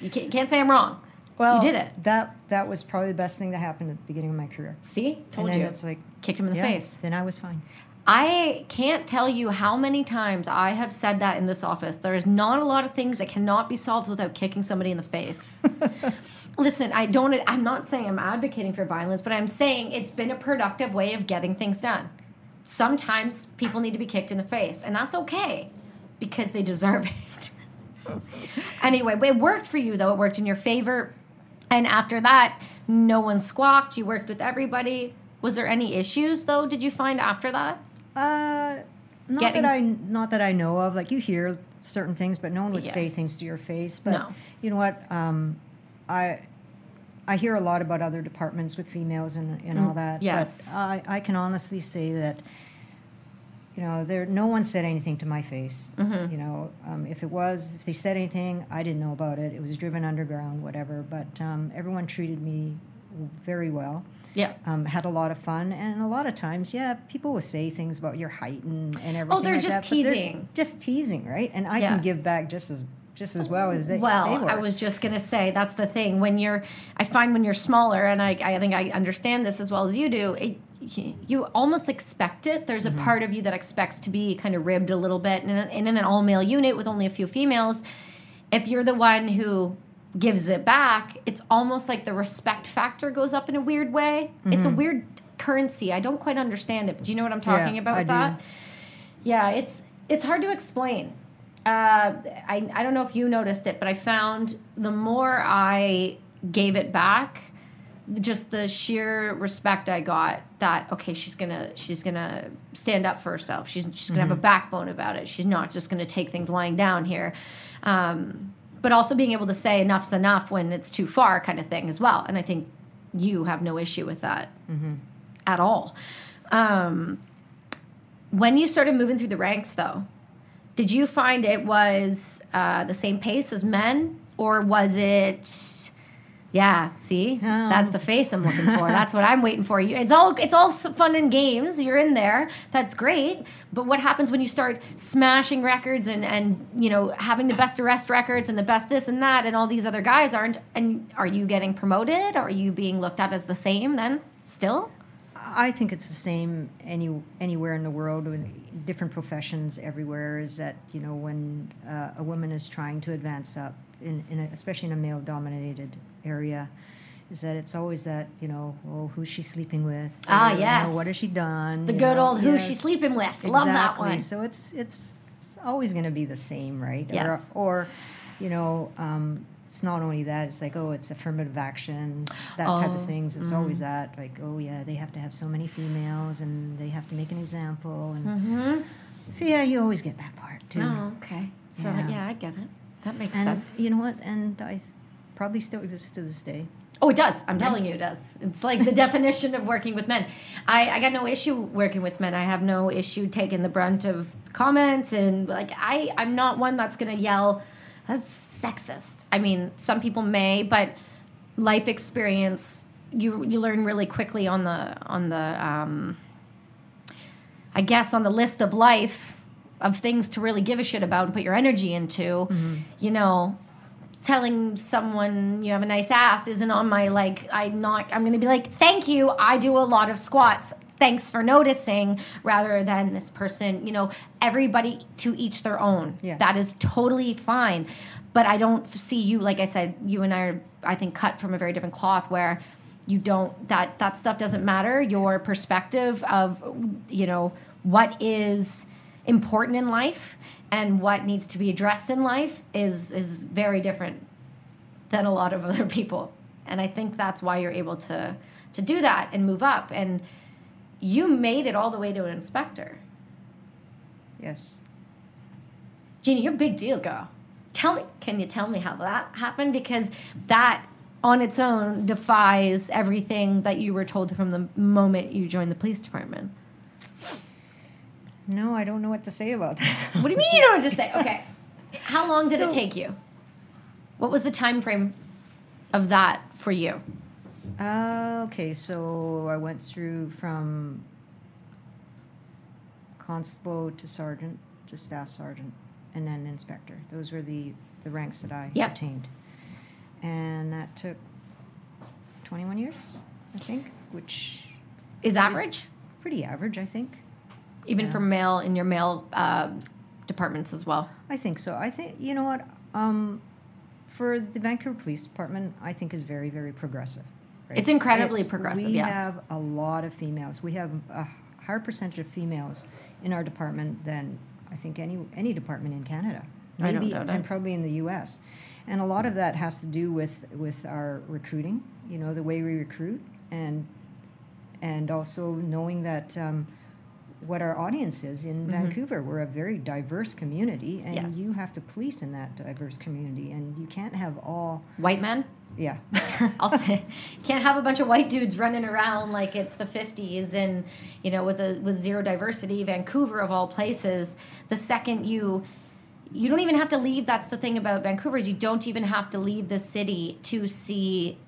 A: you can't, can't say I'm wrong.
C: Well,
A: you did it.
C: That that was probably the best thing that happened at the beginning of my career.
A: See, told
C: and then
A: you.
C: it's like
A: Kicked him in the
C: yeah,
A: face.
C: Then I was fine.
A: I can't tell you how many times I have said that in this office. There is not a lot of things that cannot be solved without kicking somebody in the face. Listen, I don't I'm not saying I'm advocating for violence, but I'm saying it's been a productive way of getting things done. Sometimes people need to be kicked in the face, and that's okay because they deserve it. anyway, it worked for you though. It worked in your favor. And after that, no one squawked. You worked with everybody. Was there any issues though? Did you find after that?
C: Uh, not
A: Getting-
C: that I not that I know of. Like you hear certain things, but no one would
A: Yeah.
C: say things to your face. But
A: No.
C: you know what? Um, I I hear a lot about other departments with females and, and all that.
A: Mm, yes.
C: But I, I can honestly say that you know there no one said anything to my face.
A: Mm-hmm.
C: You know, um, if it was if they said anything, I didn't know about it. It was driven underground, whatever. But um, everyone treated me very well
A: Yeah.
C: um, had a lot of fun, and a lot of times, yeah, people will say things about your height and, and everything.
A: Oh, they're
C: like
A: just
C: that, but they're
A: teasing.
C: just teasing, right? And I
A: Yeah.
C: can give back just as just as well as they.
A: Well,
C: they.
A: I was just gonna say that's the thing. When you're, I find when you're smaller, and I, I think I understand this as well as you do. It, you- almost expect it. There's
C: Mm-hmm.
A: a part of you that expects to be kind of ribbed a little bit, and, in- and in an all male unit with only a few females, if you're the one who gives it back, it's almost like the respect factor goes up in a weird way. It's a weird currency. I don't quite understand it. But do you know what I'm talking
C: Mm-hmm. Yeah,
A: about
C: I
A: with
C: do.
A: that? Yeah, it's it's hard to explain. Uh, I I don't know if you noticed it, but I found the more I gave it back, just the sheer respect I got. That okay, she's gonna she's gonna stand up for herself. She's she's gonna have a backbone about it. She's not just gonna take things lying down here. Um, but also being able to say enough's enough when it's too far, kind of thing as well. And I think you have no issue with that at all. Um, when you started moving through the ranks, though, did you find it was uh, the same pace as men, or was it? Yeah, see, that's the face I'm looking for. That's what I'm waiting for. You, it's all it's all fun and games. You're in there. That's great. But what happens when you start smashing records and and you know having the best arrest records and the best this and that, and all these other guys aren't? And are you getting promoted? Are you being looked at as the same then? Still?
C: I think it's the same any anywhere in the world, in different professions everywhere. Is that you know when uh, a woman is trying to advance up, in, in a, especially in a male-dominated area, is that it's always that you know, oh, who's she sleeping with?
A: Ah,
C: Or, you
A: yes.
C: know, what has she done?
A: The good
C: know,
A: old who's she sleeping with? Love that one.
C: So it's it's it's always going to be the same, right?
A: Yes.
C: Or, or you know, um, it's not only that. It's like oh, it's affirmative action, that type
A: Oh,
C: of things. It's always that like oh yeah, they have to have so many females and they have to make an example and
A: Mm-hmm.
C: so yeah, you always get that part too.
A: Oh, okay. So yeah,
C: Yeah.
A: I get it. That makes
C: and
A: sense.
C: you know what? And I probably still exists to this day.
A: Oh, it does. I'm telling you, it does. It's like the definition of working with men. I, I got no issue working with men. I have no issue taking the brunt of comments and like I I'm not one that's gonna yell. That's sexist. I mean, some people may, but life experience you you learn really quickly on the on the um, I guess on the list of life of things to really give a shit about and put your energy into. Mm-hmm. You know, telling someone you have a nice ass isn't on my like I'm not I'm gonna be like, thank you. I do a lot of squats. thanks for noticing rather than this person you know everybody to each their own
C: Yes.
A: that is totally fine but i don't see you like i said you and i are i think cut from a very different cloth where you don't that that stuff doesn't matter your perspective of you know what is important in life and what needs to be addressed in life is is very different than a lot of other people and i think that's why you're able to to do that and move up and you made it all the way to an inspector
C: Yes.
A: Jeannie, you're a big deal, girl. Tell me, can you tell me how that happened? Because that on its own defies everything that you were told from the moment you joined the police department.
C: No, I don't know what to say about that.
A: What do you mean you don't know what to say? Okay. How long did it take you? What was the time frame of that for you?
C: Uh, okay, so I went through from constable to sergeant to staff sergeant and then inspector. Those were the, the ranks that I
A: Yep.
C: attained. And that took 21 years, I think, which
A: is average?
C: pretty average, I think.
A: Even
C: yeah.
A: for male in your male uh, departments as well.
C: I think so. I think, you know what, um, for the Vancouver Police Department, I think is very, very progressive. right?
A: It's incredibly progressive,
C: We
A: yes.
C: have a lot of females. We have a higher percentage of females in our department than I think any any department in Canada.
A: I don't
C: Maybe and probably in the U.S. And a lot of that has to do with with our recruiting. You know, the way we recruit, and and also knowing that. Um, what our audience is in Vancouver. We're a very diverse community, and
A: Mm-hmm. Yes.
C: you have to police in that diverse community, and you can't have all.
A: White men?
C: Yeah,
A: I'll say, can't have a bunch of white dudes running around like it's the 50s and you know with a with zero diversity. Vancouver of all places, the second you you don't even have to leave. That's the thing about Vancouver is you don't even have to leave the city to see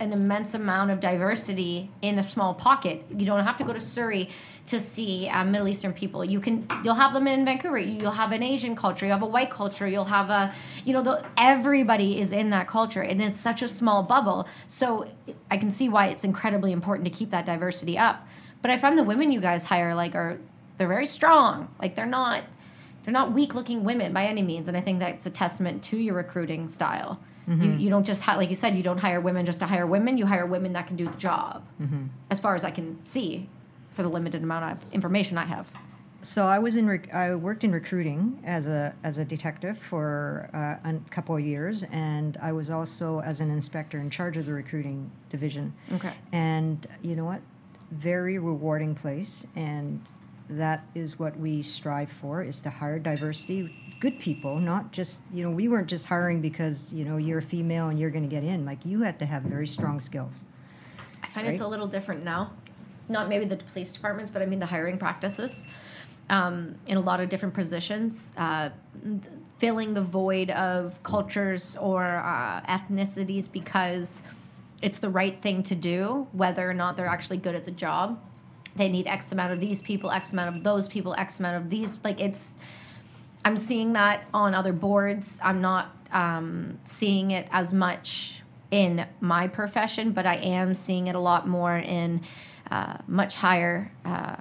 A: an immense amount of diversity in a small pocket. You don't have to go to Surrey to see uh, Middle Eastern people. You can you'll have them in Vancouver. You'll have an Asian culture. You have a white culture. You'll have a you know the, everybody is in that culture, and it's such a small bubble. So I can see why it's incredibly important to keep that diversity up. But I find the women you guys hire like are they're very strong. Like they're not they're not weak looking women by any means and i think that's a testament to your recruiting style you, you don't just hi- like you said you don't hire women just to hire women you hire women that can do the job as far as i can see for the limited amount of information i have
C: So I was in. Rec- I worked in recruiting as a as a detective for uh, a couple of years, and I was also as an inspector in charge of the recruiting division.
A: Okay.
C: And you know what? Very rewarding place, and that is what we strive for: is to hire diversity, good people, not just you know we weren't just hiring because you know you're a female and you're going to get in. Like you had to have very strong skills.
A: i find it's a little different now not maybe the police departments but i mean the hiring practices um, in a lot of different positions uh, filling the void of cultures or uh, ethnicities because it's the right thing to do, whether or not they're actually good at the job. They need X amount of these people, X amount of those people, X amount of these. Like it's, I'm seeing that on other boards. I'm not um, seeing it as much in my profession, but I am seeing it a lot more in uh, much higher. Uh,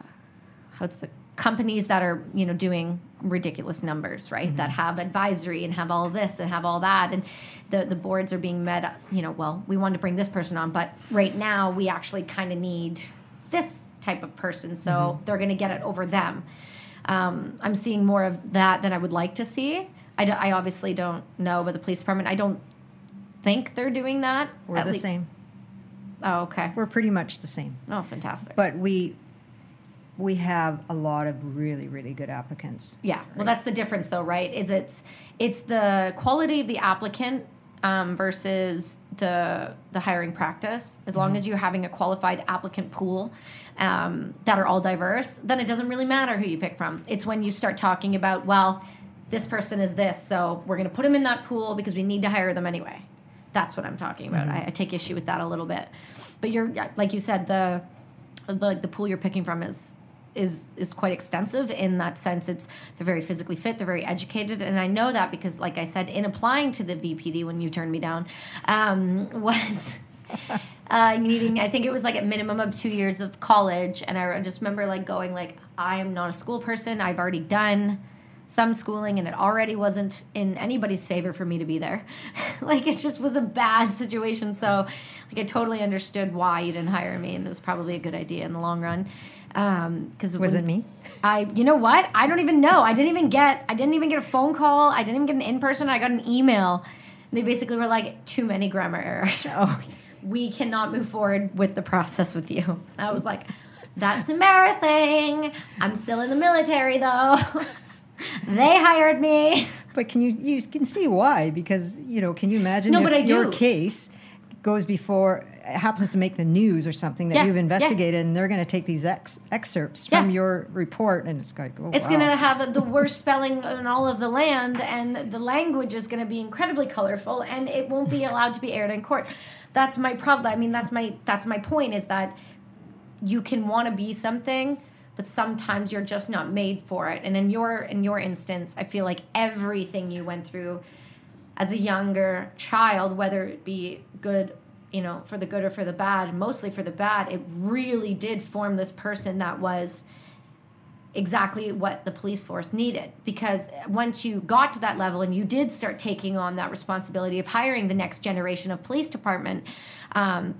A: how's the companies that are you know doing ridiculous numbers right? That have advisory and have all this and have all that. And the the boards are being met you know well we want to bring this person on but right now we actually kind of need this type of person so they're going to get it over them. Um, i'm seeing more of that than i would like to see. I, obviously don't know about the police department. I don't think they're doing that
C: We're
A: at
C: the
A: least-
C: same.
A: Oh okay
C: We're pretty much the same.
A: oh fantastic
C: But we we have a lot of really really good applicants.
A: Yeah, well, that's the difference, though, right? Is it's it's the quality of the applicant um, versus the the hiring practice. As long as you're having a qualified applicant pool um, that are all diverse, then it doesn't really matter who you pick from. It's when you start talking about, well, this person is this, so we're going to put them in that pool because we need to hire them anyway. That's what I'm talking about. I, I take issue with that a little bit, but you're like you said, the the the pool you're picking from is is is quite extensive in that sense it's they're very physically fit they're very educated and i know that because like i said in applying to the vpd when you turned me down um, was uh, needing I think it was like a minimum of two years of college, and I just remember like going like I am not a school person. I've already done some schooling, and it already wasn't in anybody's favor for me to be there. like it just was a bad situation. So like I totally understood why you didn't hire me, and it was probably a good idea in the long run. Um, because
C: Was it me?
A: I, you know what? I don't even know. I didn't even get. I didn't even get a phone call. I didn't even get an in person. I got an email. They basically were like, too many grammar errors.
C: Oh,
A: We cannot move forward with the process with you. I was like, that's embarrassing. I'm still in the military though. they hired me.
C: but can you you can see why? Because you know, can you imagine
A: No, but I
C: your
A: do.
C: case goes before happens to make the news or something that
A: Yeah,
C: you've
A: yeah.
C: investigated, and they're going to take these ex- excerpts
A: Yeah.
C: from your report, and it's like, oh,
A: It's
C: wow.
A: gonna have the worst spelling in all of the land, and the language is gonna be incredibly colorful, and it won't be allowed to be aired in court. That's my problem. I mean, that's my that's my point is that you can want to be something, but sometimes you're just not made for it. And in your in your instance, I feel like everything you went through as a younger child, whether it be good, you know, for the good or for the bad, mostly for the bad, it really did form this person that was exactly what the police force needed because once you got to that level and you did start taking on that responsibility of hiring the next generation of police department um,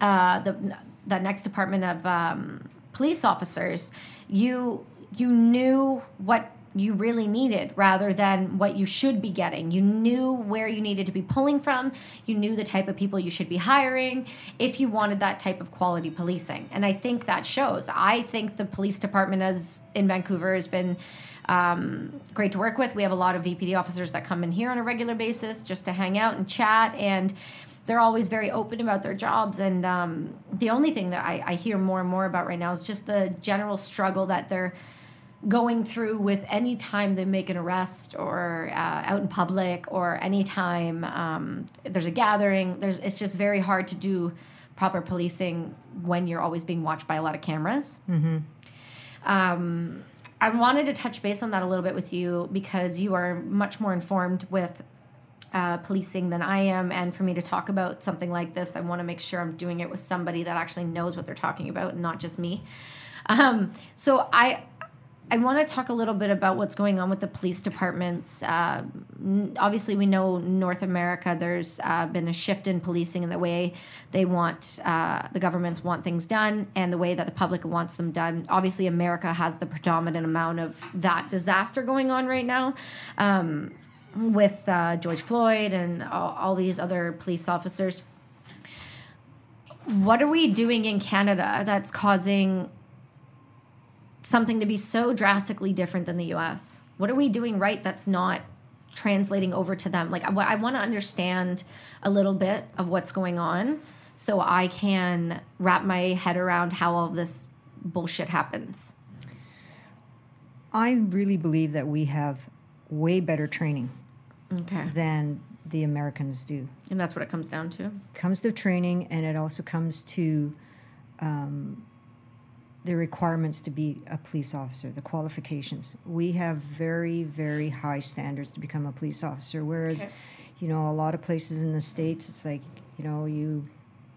A: uh, the, the next department of um, police officers you you knew what you really needed rather than what you should be getting. You knew where you needed to be pulling from. You knew the type of people you should be hiring if you wanted that type of quality policing. And I think that shows. I think the police department as in Vancouver has been um, great to work with. We have a lot of VPD officers that come in here on a regular basis just to hang out and chat and they're always very open about their jobs. And um, the only thing that I, I hear more and more about right now is just the general struggle that they're going through with any time they make an arrest or uh, out in public or anytime um, there's a gathering. There's it's just very hard to do proper policing when you're always being watched by a lot of cameras. Um, i wanted to touch base on that a little bit with you because you are much more informed with uh, policing than I am. And for me to talk about something like this, I want to make sure I'm doing it with somebody that actually knows what they're talking about and not just me. Um, so I. I want to talk a little bit about what's going on with the police departments. Uh, obviously, we know North America. There's uh, been a shift in policing and the way they want uh, the governments want things done, and the way that the public wants them done. Obviously, America has the predominant amount of that disaster going on right now. Um, with uh, George Floyd and all, all these other police officers. What are we doing in Canada that's causing something to be so drastically different than the US? What are we doing right that's not translating over to them? Like, I, I want to understand a little bit of what's going on so I can wrap my head around how all this bullshit happens.
C: I really believe that we have way better training
A: Okay.
C: than the Americans do.
A: And that's what it comes down to.
C: comes to training and it also comes to um, the requirements to be a police officer the qualifications we have very very high standards to become a police officer whereas
A: Okay.
C: you know a lot of places in the states it's like you know you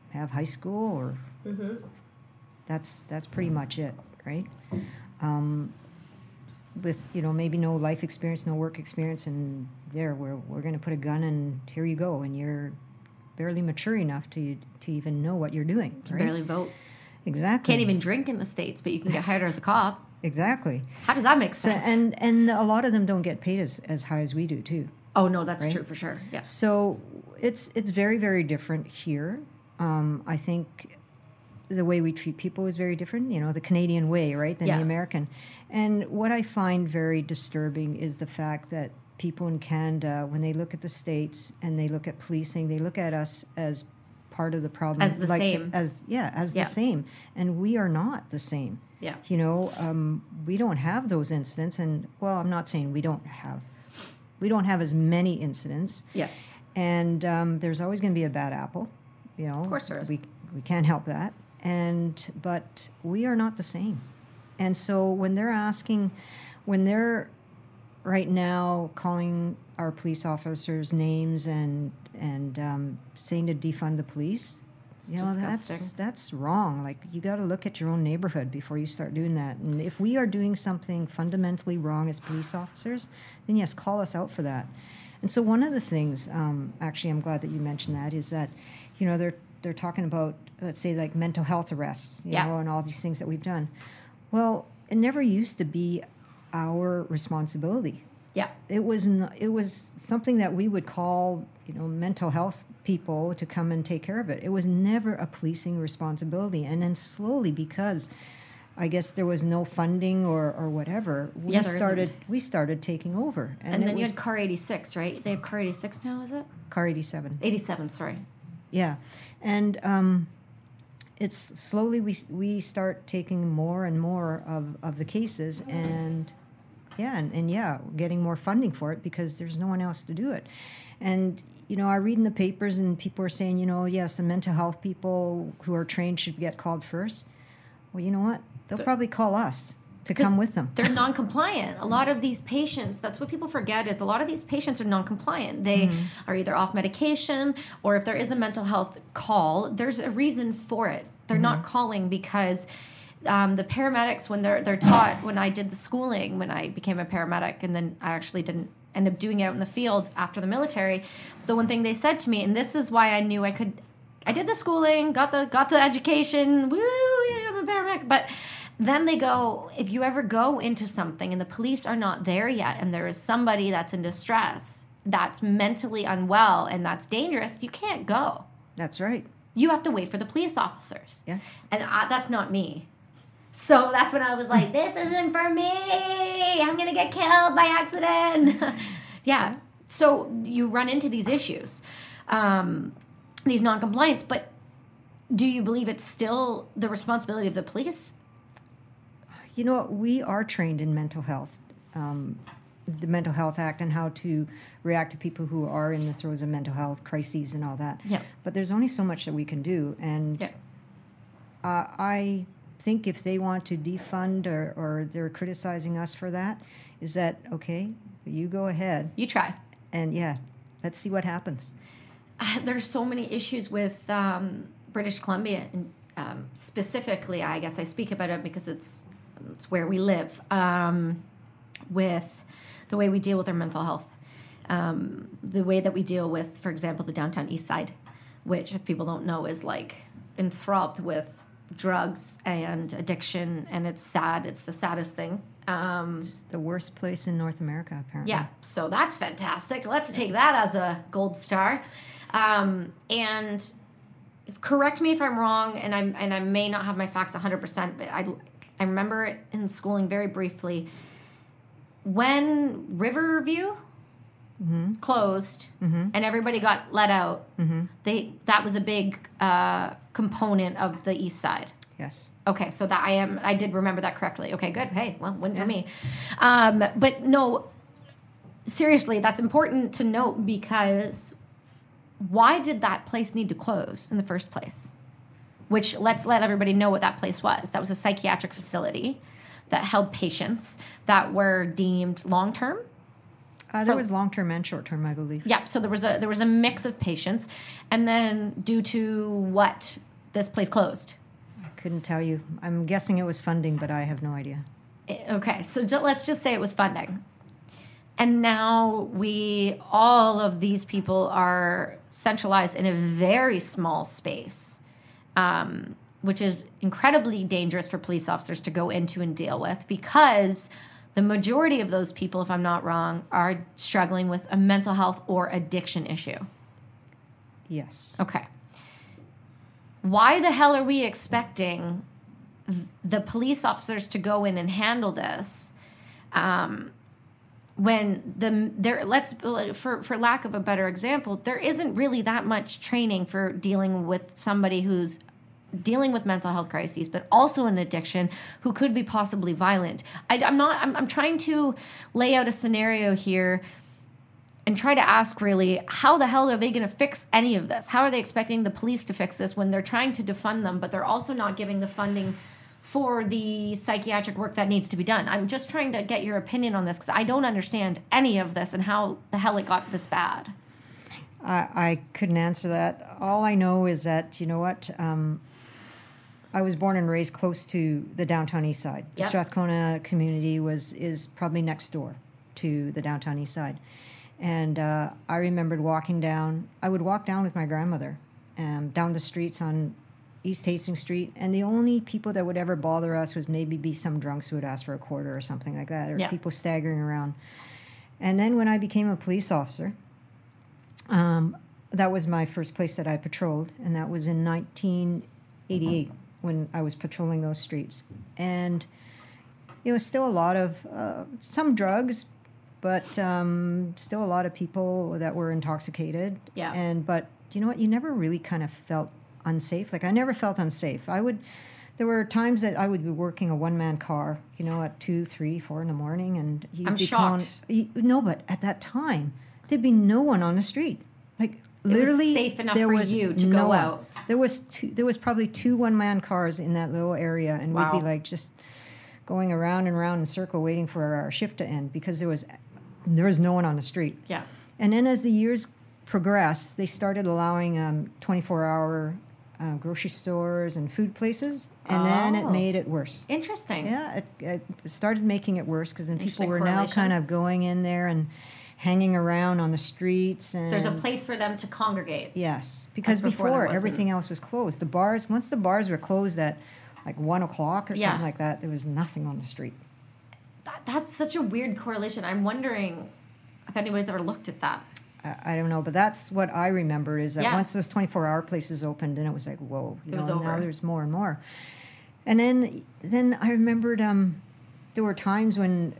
C: have high school or that's that's pretty much it right um, with you know maybe no life experience no work experience and there we're, we're going to put a gun and here you go and you're barely mature enough to to even know what you're doing
A: Can
C: right?
A: barely vote.
C: exactly
A: Can't even drink in the states, but you can get hired as a cop.
C: exactly
A: How does that make
C: so,
A: sense?
C: and and a lot of them don't get paid as, as high as we do too
A: oh no, that's
C: Right?
A: true for sure. Yes.
C: So it's it's very very different here. Um, I think the way we treat people is very different. You know, the Canadian way, right, than
A: Yeah.
C: the American. And what I find very disturbing is the fact that people in Canada, when they look at the states and they look at policing, they look at us as part of the problem,
A: As the same.
C: as yeah, as
A: Yeah.
C: the same, and we are not the same.
A: Yeah.
C: You know, um, we don't have those incidents, and well, I'm not saying we don't have. We don't have as many incidents,
A: Yes.
C: and um, there's always going to be a bad apple. You know, of
A: course there is.
C: We we can't help that, and but we are not the same. And so when they're asking, when they're right now calling our police officers names and and um, saying to defund the police, you know that's that's wrong. Like you got to look at your own neighborhood before you start doing that. And if we are doing something fundamentally wrong as police officers then yes call us out for that. And so one of the things um, actually i'm glad that you mentioned that is that you know they're they're talking about let's say like mental health arrests you
A: Yeah.
C: know and all these things that we've done. Well it never used to be our responsibility
A: Yeah.
C: it was n- it was something that we would call you know mental health people to come and take care of it. It was never a policing responsibility, and then slowly because I guess there was no funding or, or whatever, we
A: Yeah,
C: started
A: isn't.
C: we started taking over,
A: And,
C: it
A: then you
C: was
A: had Car 86, right? They have Car 86 now, is it?
C: car eighty seven.
A: 87, sorry.
C: Yeah, and um, it's slowly we we start taking more and more of, of the cases, and yeah, and, and yeah, getting more funding for it because there's no one else to do it. And you know, I read in the papers, and people are saying, you know, yes, the mental health people who are trained should get called first. Well, you know what? They'll probably call us to come with them.
A: They're non-compliant. A lot of these patients, that's what people forget is a lot of these patients are non-compliant. They mm-hmm. are either off medication or if there is a mental health call, there's a reason for it. They're not mm-hmm. calling because um, the paramedics when they're they're taught when I did the schooling when I became a paramedic and then I actually didn't end up doing it out in the field after the military, the one thing they said to me, and this is why I knew I could I did the schooling, got the got the education, woo, yeah, I'm a paramedic, but then they go, if you ever go into something and the police are not there yet and there is somebody that's in distress, that's mentally unwell and that's dangerous, you can't go.
C: That's right.
A: You have to wait for the police officers.
C: Yes.
A: And I, that's not me. So that's when I was like, this isn't for me. I'm going to get killed by accident. yeah. So you run into these issues, um, these non-compliance. But do you believe it's still the responsibility of the police?
C: You know what? We are trained in mental health, um, the Mental Health Act, and how to react to people who are in the throes of mental health crises and all that.
A: Yeah.
C: But there's only so much that we can do, and
A: Yeah.
C: uh, I think if they want to defund or, or they're criticizing us for that, is that okay? You go ahead,
A: You try.
C: and yeah, let's see what happens.
A: there's so many issues with um, British Columbia, and um, specifically, I guess I speak about it because it's it's where we live. Um, with the way we deal with our mental health, um, the way that we deal with, for example, the downtown east side, which, if people don't know, is like enthralled with drugs and addiction, and it's sad. It's the saddest thing. Um,
C: It's the worst place in North America, apparently.
A: yeah, so that's fantastic. Let's take that as a gold star. Um, and correct me if I'm wrong, and I'm and I may not have my facts 100, percent but I I remember it in schooling very briefly. When Riverview closed and everybody got let out, they that was a big uh, component of the East Side.
C: Yes.
A: Okay, so that I am I did remember that correctly. Okay, good. Hey, well, win for me. Um, but no, seriously, that's important to note because why did that place need to close in the first place? Which let's let everybody know what that place was. That was a psychiatric facility that held patients that were deemed long term.
C: Uh, there
A: From-
C: was long term and short term, I believe.
A: Yeah, so there was a there was a mix of patients, and then due to what this place closed.
C: I couldn't tell you. I'm guessing it was funding, but I have no idea.
A: Okay, so let's just say it was funding. And now we, all of these people are centralized in a very small space, um, which is incredibly dangerous for police officers to go into and deal with because the majority of those people, if I'm not wrong, are struggling with a mental health or addiction issue.
C: Yes.
A: Okay. Why the hell are we expecting the police officers to go in and handle this um, when the there let's for for lack of a better example there isn't really that much training for dealing with somebody who's dealing with mental health crises but also an addiction who could be possibly violent. I, i'm not I'm, I'm trying to lay out a scenario here and try to ask really how the hell are they going to fix any of this? How are they expecting the police to fix this when they're trying to defund them, but they're also not giving the funding for the psychiatric work that needs to be done? I'm just trying to get your opinion on this because I don't understand any of this and how the hell it got this bad.
C: I, I couldn't answer that. All I know is that you know what. Um, I was born and raised close to the downtown east side. The Strathcona community was is probably next door to the downtown east side, and uh, I remembered walking down. I would walk down with my grandmother, um, down the streets on East Hastings Street, and the only people that would ever bother us was maybe be some drunks who would ask for a quarter or something like that, or
A: Yeah.
C: people staggering around. And then when I became a police officer, um, that was my first place that I patrolled, and that was in 1988 when I was patrolling those streets. And it was still a lot of uh, some drugs, but um, still a lot of people that were intoxicated.
A: Yeah.
C: And but you know what? You never really kind of felt unsafe. Like I never felt unsafe. I would. There were times that I would be working a one man car, you know, at two, three, four in the morning, and you'd
A: I'm
C: be calling.
A: shocked.
C: You, no, but at that time, there'd be no one on the street. Like literally,
A: safe enough
C: there
A: for
C: was
A: you to
C: no
A: go
C: one.
A: out.
C: There was two. There was probably two one man cars in that little area, and we'd be like just going around and around in circle, waiting for our shift to end because there was there was no one on the street.
A: Yeah.
C: And then as the years progressed, they started allowing um, 24 hour uh, grocery stores and food places, and then it
A: Oh.
C: made it worse.
A: Interesting.
C: Yeah, it, it started making it worse because then people were now kind of going in there and hanging around on the streets. And
A: There's a place for them to congregate.
C: Yes, because
A: before
C: before, everything else was closed. The bars, once the bars were closed at like one o'clock or
A: Yeah.
C: something like that, there was nothing on the street.
A: That, that's such a weird correlation. I'm wondering if anybody's ever looked at that.
C: I, I don't know, but that's what I remember is that
A: Yeah.
C: once those 24 hour places opened, then it was like, whoa, you
A: It
C: know, now there's more and more. And then, then I remembered um, there were times when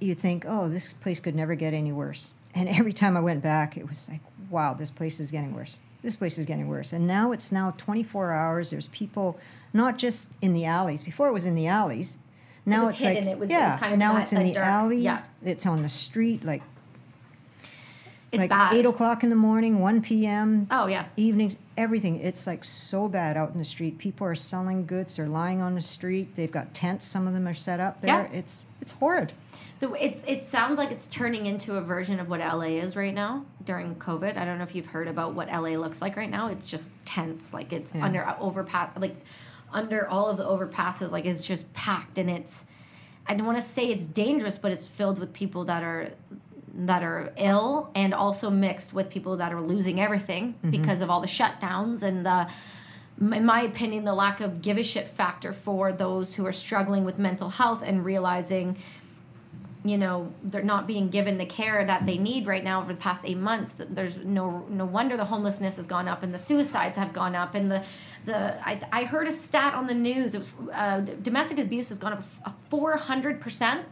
C: you'd think, oh, this place could never get any worse. And every time I went back, it was like, wow, this place is getting worse. This place is getting worse. And now it's now 24 hours. There's people not just in the alleys. Before it was in the alleys. Now
A: was
C: it's
A: hidden.
C: like
A: It was- it was
C: yeah.
A: kind of
C: now
A: that-
C: it's in the
A: dark-
C: alleys.
A: yeah.
C: It's on the street. Like
A: It's
C: like
A: bad.
C: eight o'clock in the morning, one p.m.
A: Oh yeah.
C: evenings, everything. It's like so bad out in the street. People are selling goods. They're lying on the street. They've got tents. Some of them are set up there.
A: Yeah.
C: It's it's horrid.
A: The, it's it sounds like it's turning into a version of what LA is right now during COVID. I don't know if you've heard about what LA looks like right now. It's just tense, like it's
C: Yeah.
A: under uh, overpass, like under all of the overpasses, like it's just packed, and it's. I don't want to say it's dangerous, but it's filled with people that are that are ill and also mixed with people that are losing everything mm-hmm. because of all the shutdowns and the in my opinion the lack of give a shit factor for those who are struggling with mental health and realizing you know they're not being given the care that they need right now over the past eight months there's no no wonder the homelessness has gone up and the suicides have gone up and the the I, I heard a stat on the news it was uh, domestic abuse has gone up 400%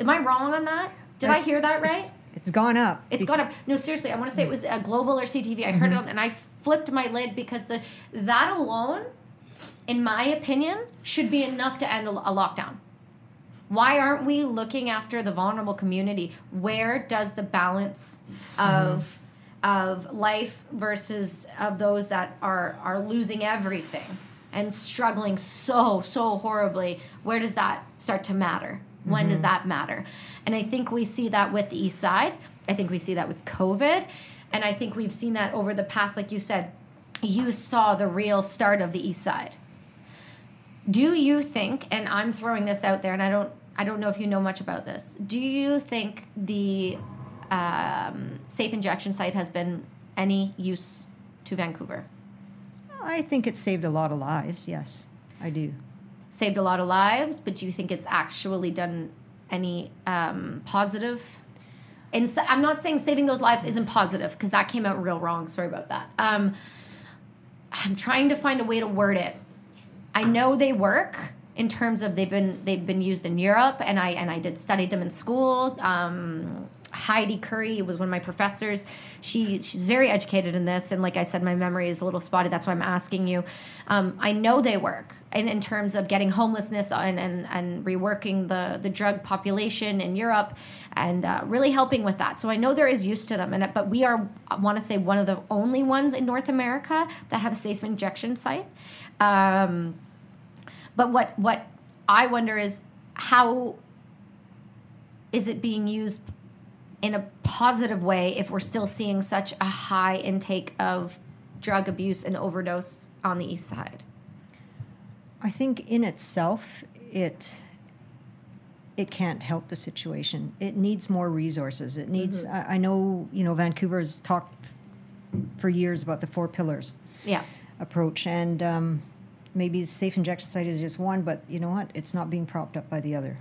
A: am i wrong on that did i hear that right
C: It's, it's gone up.
A: It's gone up. No, seriously, I want to say it was a global or CTV. I heard it on, and I flipped my lid because the that alone, in my opinion, should be enough to end a, a lockdown. Why aren't we looking after the vulnerable community? Where does the balance of mm-hmm. of life versus of those that are are losing everything and struggling so so horribly? Where does that start to matter? When does mm-hmm. that matter? And I think we see that with the East Side. I think we see that with COVID, and I think we've seen that over the past, like you said, you saw the real start of the East Side do you think and i'm throwing this out there and i don't i don't know if you know much about this do you think the um, safe injection site has been any use to vancouver
C: I think it saved a lot of lives. Yes, I do.
A: saved a lot of lives but do you think it's actually done any um, positive and so, i'm not saying saving those lives isn't positive because that came out real wrong sorry about that um, i'm trying to find a way to word it I know they work in terms of they've been they've been used in Europe, and I and I did study them in school. Um, Heidi Curry was one of my professors. She she's very educated in this, and like I said, my memory is a little spotty. That's why I'm asking you. Um, I know they work, and in terms of getting homelessness and and, and reworking the the drug population in Europe, and uh, really helping with that. So I know there is use to them, and but we are I want to say one of the only ones in North America that have a safe injection site. Um, but what what I wonder is how is it being used in a positive way if we're still seeing such a high intake of drug abuse and overdose on the east side?
C: I think in itself, it it can't help the situation. It needs more resources. It needs. I, I know you know Vancouver has talked for years about the four pillars
A: Yeah.
C: approach, and um, maybe the safe injection site is just one, but you know what? It's not being propped up by the other.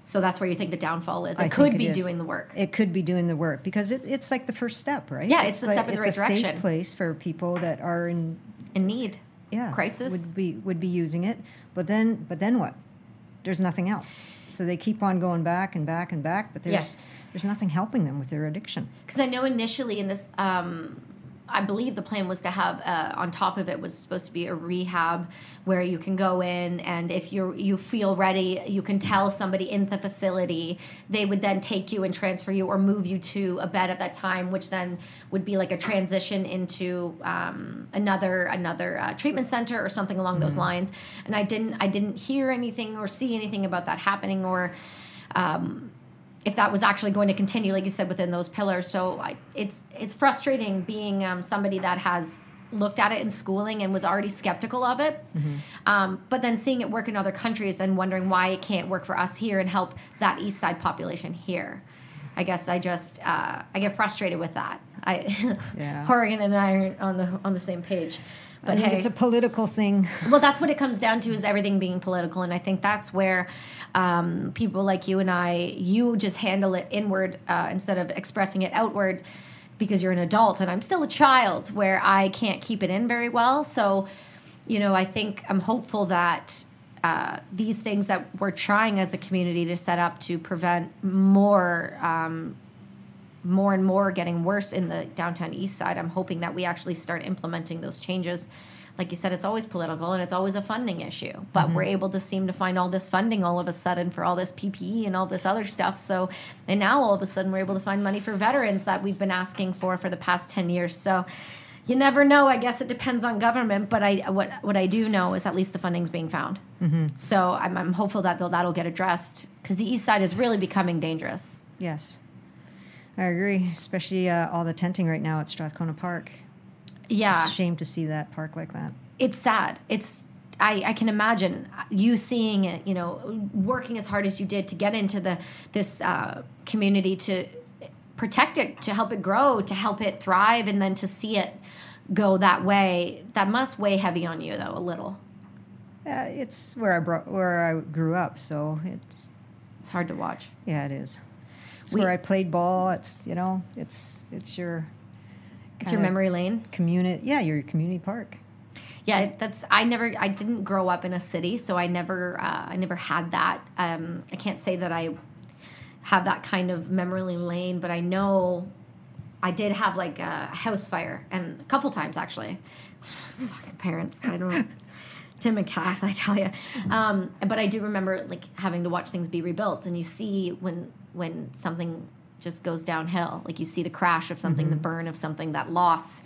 A: So that's where you think the downfall is. It
C: I
A: could
C: it
A: be
C: is.
A: doing the work.
C: It could be doing the work because it, it's like the first step, right?
A: Yeah, it's the
C: like,
A: step in the
C: it's a safe place for people that are in
A: in need.
C: yeah
A: Crisis.
C: would be would be using it. But then but then what? There's nothing else. So they keep on going back and back and back, but there's
A: Yes.
C: there's nothing helping them with their addiction.
A: Because I know initially in this, um, I believe the plan was to have uh, on top of it was supposed to be a rehab where you can go in and if you you feel ready, you can tell somebody in the facility. They would then take you and transfer you or move you to a bed at that time, which then would be like a transition into um, another another uh, treatment center or something along those lines. And I didn't I didn't hear anything or see anything about that happening or. Um, if that was actually going to continue, like you said, within those pillars. So I, it's it's frustrating being um, somebody that has looked at it in schooling and was already skeptical of it, um, but then seeing it work in other countries and wondering why it can't work for us here and help that East Side population here. I guess I just uh, I get frustrated with that. I
C: Yeah.
A: Horrigan and I are on the on the same page. But
C: I think
A: hey,
C: it's a political thing.
A: well, that's what it comes down to is everything being political, and I think that's where um, people like you and I, you just handle it inward uh, instead of expressing it outward because you're an adult, and I'm still a child where I can't keep it in very well. So, you know, I think I'm hopeful that. Uh, these things that we're trying as a community to set up to prevent more um, more and more getting worse in the downtown east side. I'm hoping that we actually start implementing those changes. Like you said, it's always political and it's always a funding issue, but mm-hmm. we're able to seem to find all this funding all of a sudden for all this PPE and all this other stuff. So, and now all of a sudden we're able to find money for veterans that we've been asking for for the past 10 years. So, you never know. I guess it depends on government, but I what what I do know is at least the funding's being found. Mm-hmm. So I'm, I'm hopeful that they'll, that'll get addressed because the east side is really becoming dangerous.
C: Yes, I agree. Especially uh, all the tenting right now at Strathcona Park. Yeah. It's
A: Yeah.
C: a shame to see that park like that.
A: it's sad. It's I, I can imagine you seeing it, you know, working as hard as you did to get into the this uh, community to protect it, to help it grow, to help it thrive, and then to see it go that way. That must weigh heavy on you, though, a little.
C: Uh, it's where I brought, where I grew up, so it
A: It's hard to watch.
C: yeah, it is. It's
A: We-
C: where I played ball. It's you know, it's it's your
A: It's your memory lane.
C: community. Yeah, your community park.
A: Yeah, that's I never I didn't grow up in a city, so I never uh, I never had that. Um, I can't say that I have that kind of memory lane, but I know I did have like a house fire and a couple times actually. Fucking parents, I don't. Tim and Kath, I tell you. Um, but I do remember like having to watch things be rebuilt, and you see when when something just goes downhill, like you see the crash of something, the burn of something, that loss,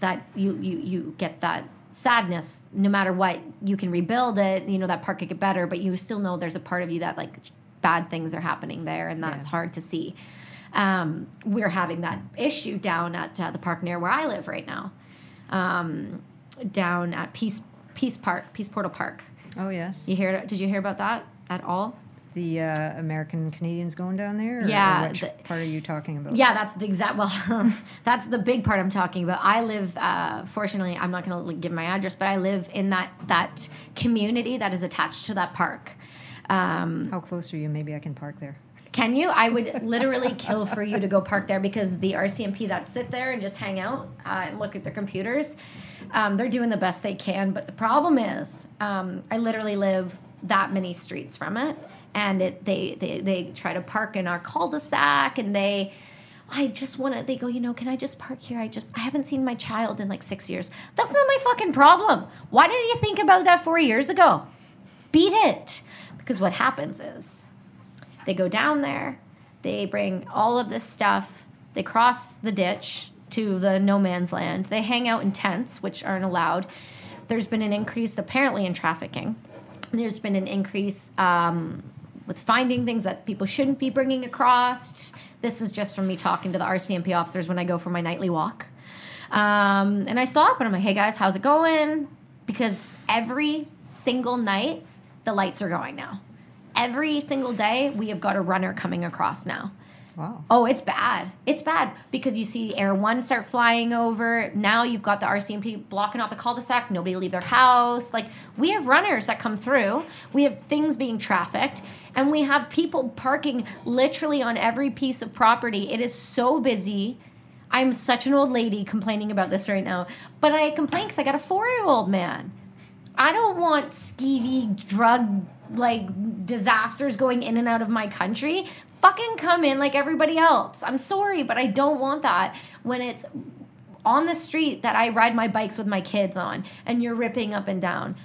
A: that you you you get that sadness. No matter what, you can rebuild it. You know that part could get better, but you still know there's a part of you that like bad things are happening there, and that's
C: Yeah.
A: hard to see. Um, we're having that issue down at uh, the park near where I live right now, um, down at Peace Peace Park, Peace Portal Park.
C: Oh yes,
A: You hear? Did you hear about that at all?
C: The uh, American Canadians going down there. Or,
A: Yeah,
C: or which
A: the-
C: part are you talking about?
A: Yeah, that's the exact. Well, that's the big part I'm talking about. I live. Uh, fortunately, I'm not going to give my address, but I live in that that community that is attached to that park. Um,
C: How close are you? Maybe I can park there.
A: Can you? I would literally kill for you to go park there because the RCMP that sit there and just hang out uh, and look at their computers, um, they're doing the best they can. But the problem is, um, I literally live that many streets from it, and it they they, they try to park in our cul-de-sac, and they. I just want to. They go, you know, can I just park here? I just, I haven't seen my child in like six years. That's not my fucking problem. Why didn't you think about that four years ago? Beat it. Because what happens is, they go down there, they bring all of this stuff, they cross the ditch to the no man's land, they hang out in tents, which aren't allowed. There's been an increase apparently in trafficking. There's been an increase um, with finding things that people shouldn't be bringing across. This is just from me talking to the RCMP officers when I go for my nightly walk. Um, and I stop and I'm like, hey guys, how's it going? Because every single night, the lights are going now. Every single day, we have got a runner coming across now.
C: Wow.
A: Oh, it's bad. It's bad because you see Air One start flying over. Now you've got the RCMP blocking off the cul-de-sac. Nobody leave their house. Like we have runners that come through. We have things being trafficked, and we have people parking literally on every piece of property. It is so busy. I'm such an old lady complaining about this right now, but I complain because I got a four-year-old man. I don't want skeevy drug like disasters going in and out of my country fucking come in like everybody else. I'm sorry, but I don't want that when it's on the street that I ride my bikes with my kids on and you're ripping up and down.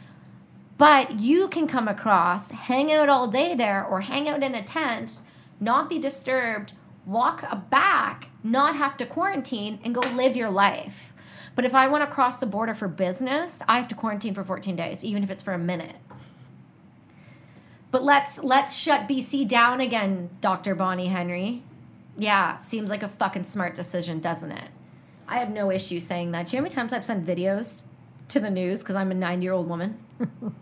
A: But you can come across, hang out all day there, or hang out in a tent, not be disturbed, walk back, not have to quarantine, and go live your life. But if I want to cross the border for business, I have to quarantine for 14 days, even if it's for a minute. But let's let's shut BC down again, Dr. Bonnie Henry. Yeah, seems like a fucking smart decision, doesn't it? I have no issue saying that. Do you know how many times I've sent videos to the news because I'm a nine year old woman?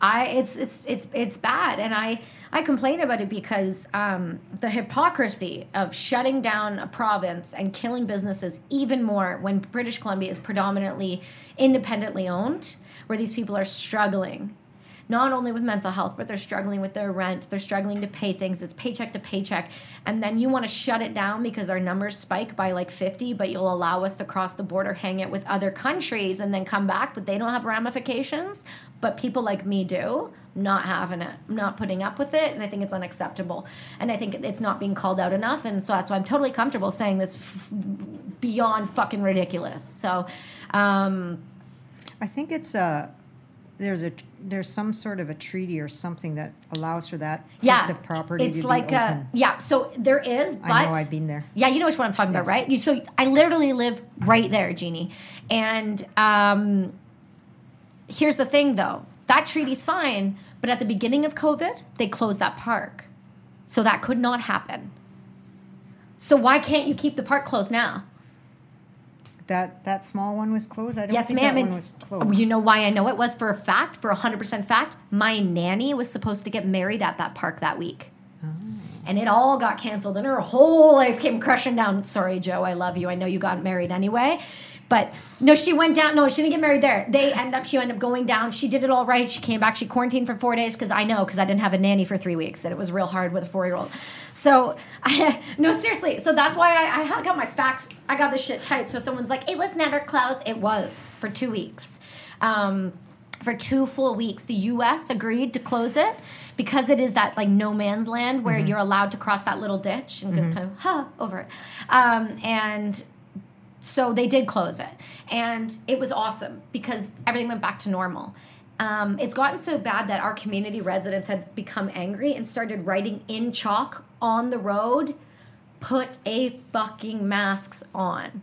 A: I it's it's it's it's bad, and I I complain about it because um, the hypocrisy of shutting down a province and killing businesses even more when British Columbia is predominantly independently owned, where these people are struggling not only with mental health, but they're struggling with their rent, they're struggling to pay things, it's paycheck to paycheck. And then you want to shut it down because our numbers spike by like 50, but you'll allow us to cross the border, hang it with other countries, and then come back, but they don't have ramifications. But people like me do, not having it, not putting up with it, and I think it's unacceptable. And I think it's not being called out enough, and so that's why I'm totally comfortable saying this f- beyond fucking ridiculous. So, um,
C: I think it's a there's a there's some sort of a treaty or something that allows for that
A: yeah,
C: piece of property
A: it's like a yeah. So there is, but
C: I know I've been there.
A: Yeah, you know which one I'm talking about, right? You, so I literally live right there, Jeannie. And um, here's the thing, though that treaty's fine, but at the beginning of COVID, they closed that park, so that could not happen. So why can't you keep the park closed now?
C: That that small one was closed. I don't
A: Yes,
C: think
A: ma'am.
C: that one was closed.
A: You know why I know it was for a fact, for 100% fact? My nanny was supposed to get married at that park that week.
C: Oh.
A: And it all got canceled, and her whole life came crushing down. Sorry, Joe, I love you. I know you got married anyway. But no, she went down. No, she didn't get married there. They end up. She ended up going down. She did it all right. She came back. She quarantined for four days because I know because I didn't have a nanny for three weeks and it was real hard with a four year old. So I, no, seriously. So that's why I, I got my facts. I got this shit tight. So someone's like, it was never closed. It was for two weeks. Um, for two full weeks, the U.S. agreed to close it because it is that like no man's land where you're allowed to cross that little ditch and go kind of huh over it. Um, and so they did close it. And it was awesome because everything went back to normal. Um, it's gotten so bad that our community residents have become angry and started writing in chalk on the road put a fucking masks on.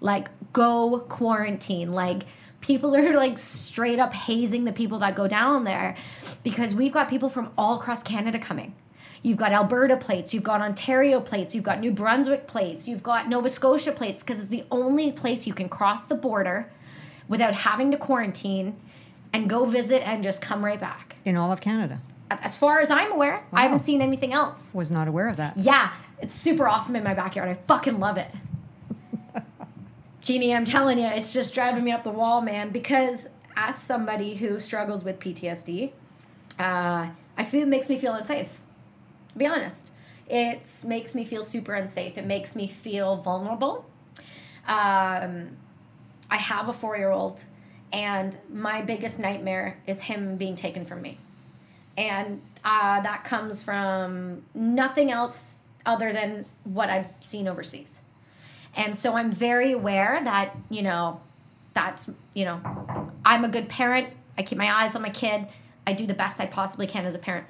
A: Like go quarantine. Like people are like straight up hazing the people that go down there because we've got people from all across canada coming You've got Alberta plates, you've got Ontario plates, you've got New Brunswick plates, you've got Nova Scotia plates because it's the only place you can cross the border without having to quarantine and go visit and just come right back.
C: in all of Canada.
A: As far as I'm aware, I haven't seen anything else.
C: Was not aware of that.
A: Yeah, it's super awesome in my backyard. I fucking love it. Jeannie, I'm telling you, it's just driving me up the wall, man. Because as somebody who struggles with PTSD, uh, I feel it makes me feel unsafe. Be honest, it makes me feel super unsafe. It makes me feel vulnerable. Um, I have a four year old, and my biggest nightmare is him being taken from me. And uh, that comes from nothing else other than what I've seen overseas. And so I'm very aware that, you know, that's, you know, I'm a good parent. I keep my eyes on my kid. I do the best I possibly can as a parent.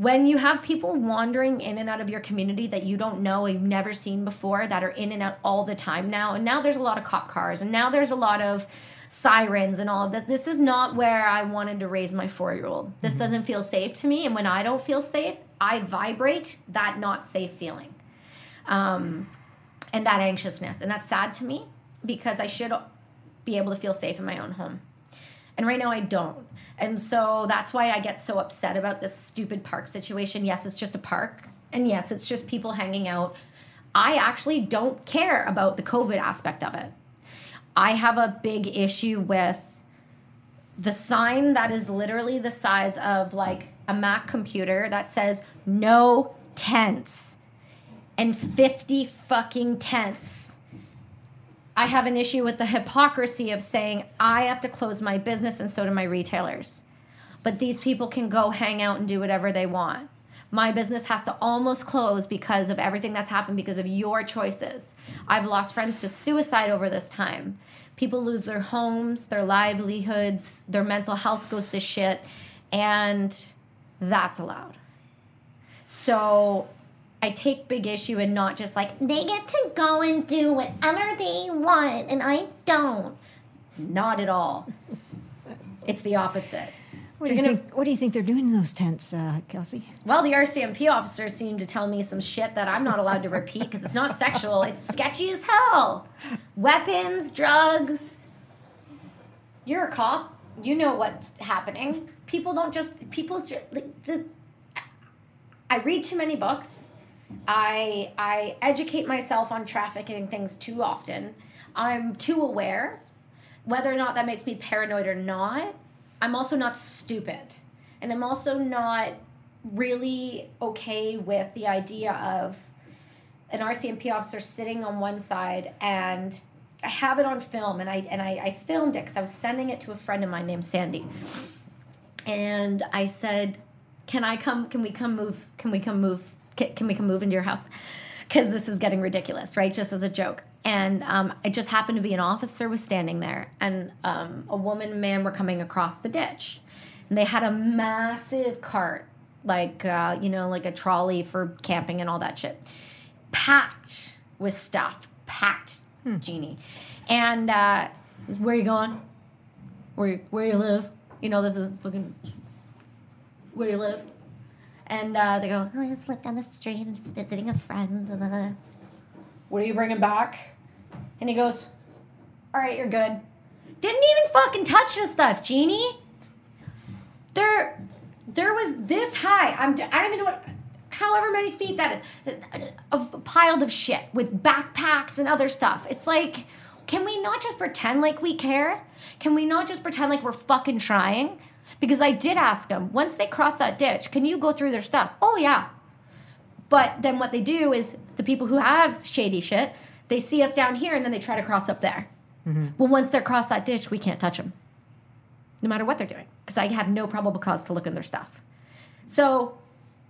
A: When you have people wandering in and out of your community that you don't know you've never seen before that are in and out all the time now and now there's a lot of cop cars and now there's a lot of sirens and all of this this is not where i wanted to raise my four year old this doesn't feel safe to me and when i don't feel safe i vibrate that not safe feeling um, and that anxiousness and that's sad to me because i should be able to feel safe in my own home. And right now I don't. And so that's why I get so upset about this stupid park situation. Yes, it's just a park. And yes, it's just people hanging out. I actually don't care about the COVID aspect of it. I have a big issue with the sign that is literally the size of like a Mac computer that says no tents and 50 fucking tents I have an issue with the hypocrisy of saying I have to close my business and so do my retailers. But these people can go hang out and do whatever they want. My business has to almost close because of everything that's happened because of your choices. I've lost friends to suicide over this time. People lose their homes, their livelihoods, their mental health goes to shit, and that's allowed. So I take big issue and not just like they get to go and do whatever they want and I don't. Not at all. It's the opposite.
C: What do, you think, what do you think they're doing in those tents, uh, Kelsey?
A: Well, the RCMP officers seem to tell me some shit that I'm not allowed to repeat because it's not sexual. It's sketchy as hell. Weapons, drugs. You're a cop. You know what's happening. People don't just people. Just, like, the, I read too many books. I I educate myself on trafficking things too often. I'm too aware. Whether or not that makes me paranoid or not, I'm also not stupid. And I'm also not really okay with the idea of an RCMP officer sitting on one side and I have it on film and I and I, I filmed it because I was sending it to a friend of mine named Sandy. And I said, Can I come can we come move can we come move can, can we come move into your house? Because this is getting ridiculous, right? Just as a joke. And um, it just happened to be an officer was standing there, and um, a woman and man were coming across the ditch. And they had a massive cart, like, uh, you know, like a trolley for camping and all that shit, packed with stuff, packed, hmm. Jeannie. And uh, where you going? Where you, where you live? You know, this is fucking. Where you live? And uh, they go, oh, I just lived down the street and just visiting a friend. What are you bringing back? And he goes, all right, you're good. Didn't even fucking touch the stuff, Jeannie. There, there was this high. I'm. I don't even know what. However many feet that is, of piled of shit with backpacks and other stuff. It's like, can we not just pretend like we care? Can we not just pretend like we're fucking trying? Because I did ask them, once they cross that ditch, can you go through their stuff? Oh, yeah. But then what they do is the people who have shady shit, they see us down here and then they try to cross up there. Mm-hmm. Well, once they're across that ditch, we can't touch them, no matter what they're doing, because I have no probable cause to look in their stuff. So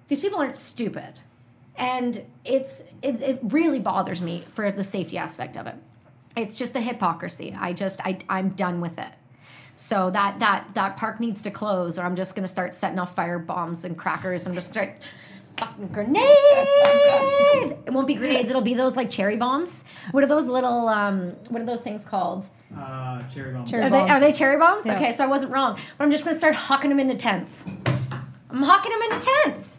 A: these people aren't stupid, and it's it, it really bothers me for the safety aspect of it. It's just the hypocrisy. I just I I'm done with it. So that that that park needs to close, or I'm just gonna start setting off fire bombs and crackers and just start fucking grenade. it won't be grenades. It'll be those like cherry bombs. What are those little? Um, what are those things called?
E: Uh, cherry bombs.
A: Cherry are, bombs. They, are they cherry bombs? Yeah. Okay, so I wasn't wrong. But I'm just gonna start hucking them into tents. I'm hucking them into tents.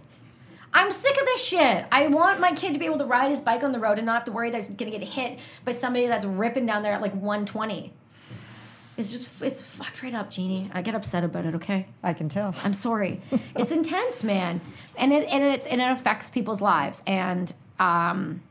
A: I'm sick of this shit. I want my kid to be able to ride his bike on the road and not have to worry that he's gonna get hit by somebody that's ripping down there at like 120. It's just it's fucked right up, Jeannie. I get upset about it. Okay.
C: I can tell.
A: I'm sorry. it's intense, man, and it and it's and it affects people's lives, and um,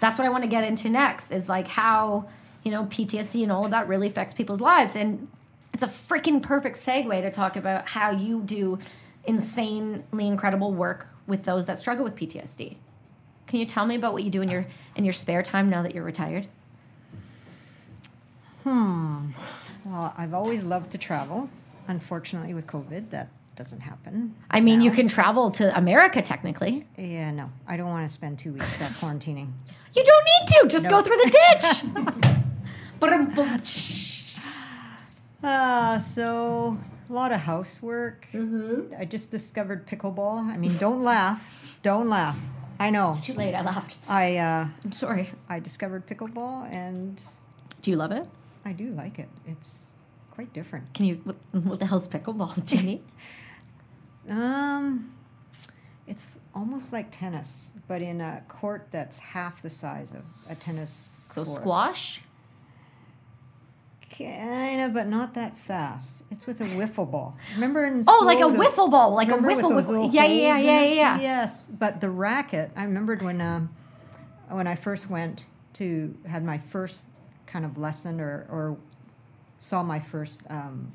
A: that's what I want to get into next. Is like how you know PTSD and all of that really affects people's lives, and it's a freaking perfect segue to talk about how you do insanely incredible work with those that struggle with PTSD. Can you tell me about what you do in your in your spare time now that you're retired?
C: Hmm. Well, I've always loved to travel. Unfortunately, with COVID, that doesn't happen.
A: I mean, now. you can travel to America technically.
C: Yeah, no. I don't want to spend two weeks uh, quarantining.
A: You don't need to. Just go through the ditch.
C: uh, so a lot of housework. Mm-hmm. I just discovered pickleball. I mean, don't laugh. Don't laugh. I know.
A: It's too late. I laughed.
C: I uh,
A: I'm sorry.
C: I discovered pickleball, and
A: Do you love it?
C: I do like it. It's quite different.
A: Can you? What, what the hell's pickleball, Jenny?
C: Um, it's almost like tennis, but in a court that's half the size of a tennis.
A: so
C: court.
A: squash.
C: Kind of, but not that fast. It's with a wiffle ball. Remember in
A: Oh, like a
C: those-
A: wiffle ball, like a
C: with
A: wiffle
C: those
A: Yeah, yeah, yeah, yeah, yeah.
C: Yes, but the racket. I remembered when um, when I first went to had my first kind of lesson or or saw my first um,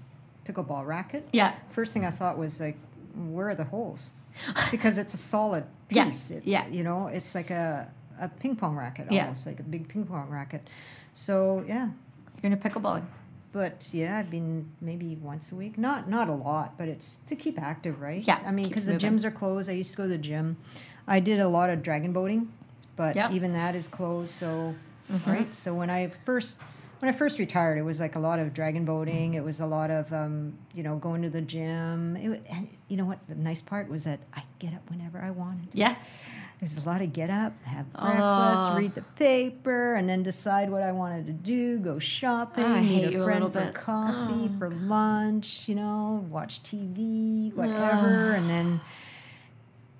C: pickleball racket.
A: Yeah.
C: First thing I thought was like, where are the holes? Because it's a solid
A: Yeah,
C: piece. It-
A: yeah.
C: You know, it's like a a ping pong racket
A: Yeah.
C: almost like a big ping pong racket. So yeah,
A: You're into pickleball.
C: but yeah, I've been maybe once a week. Not not a lot, but it's to keep active, right?
A: Yeah,
C: I mean, because the gyms are closed. I used to go to the gym. I did a lot of dragon boating, but
A: Yep.
C: even that is closed. So
A: Mm-hmm.
C: right. So when I first when I first retired, it was like a lot of dragon boating. It was a lot of um, you know going to the gym. It, and you know what? The nice part was that I get up whenever I wanted.
A: Yeah.
C: There's a lot of get up, have breakfast,
A: Oh.
C: read the paper, and then decide what I wanted to do. Go shopping,
A: Oh, I
C: meet a
A: a
C: friend
A: little
C: for
A: bit.
C: coffee,
A: Oh.
C: for lunch. You know, watch TV, whatever, and then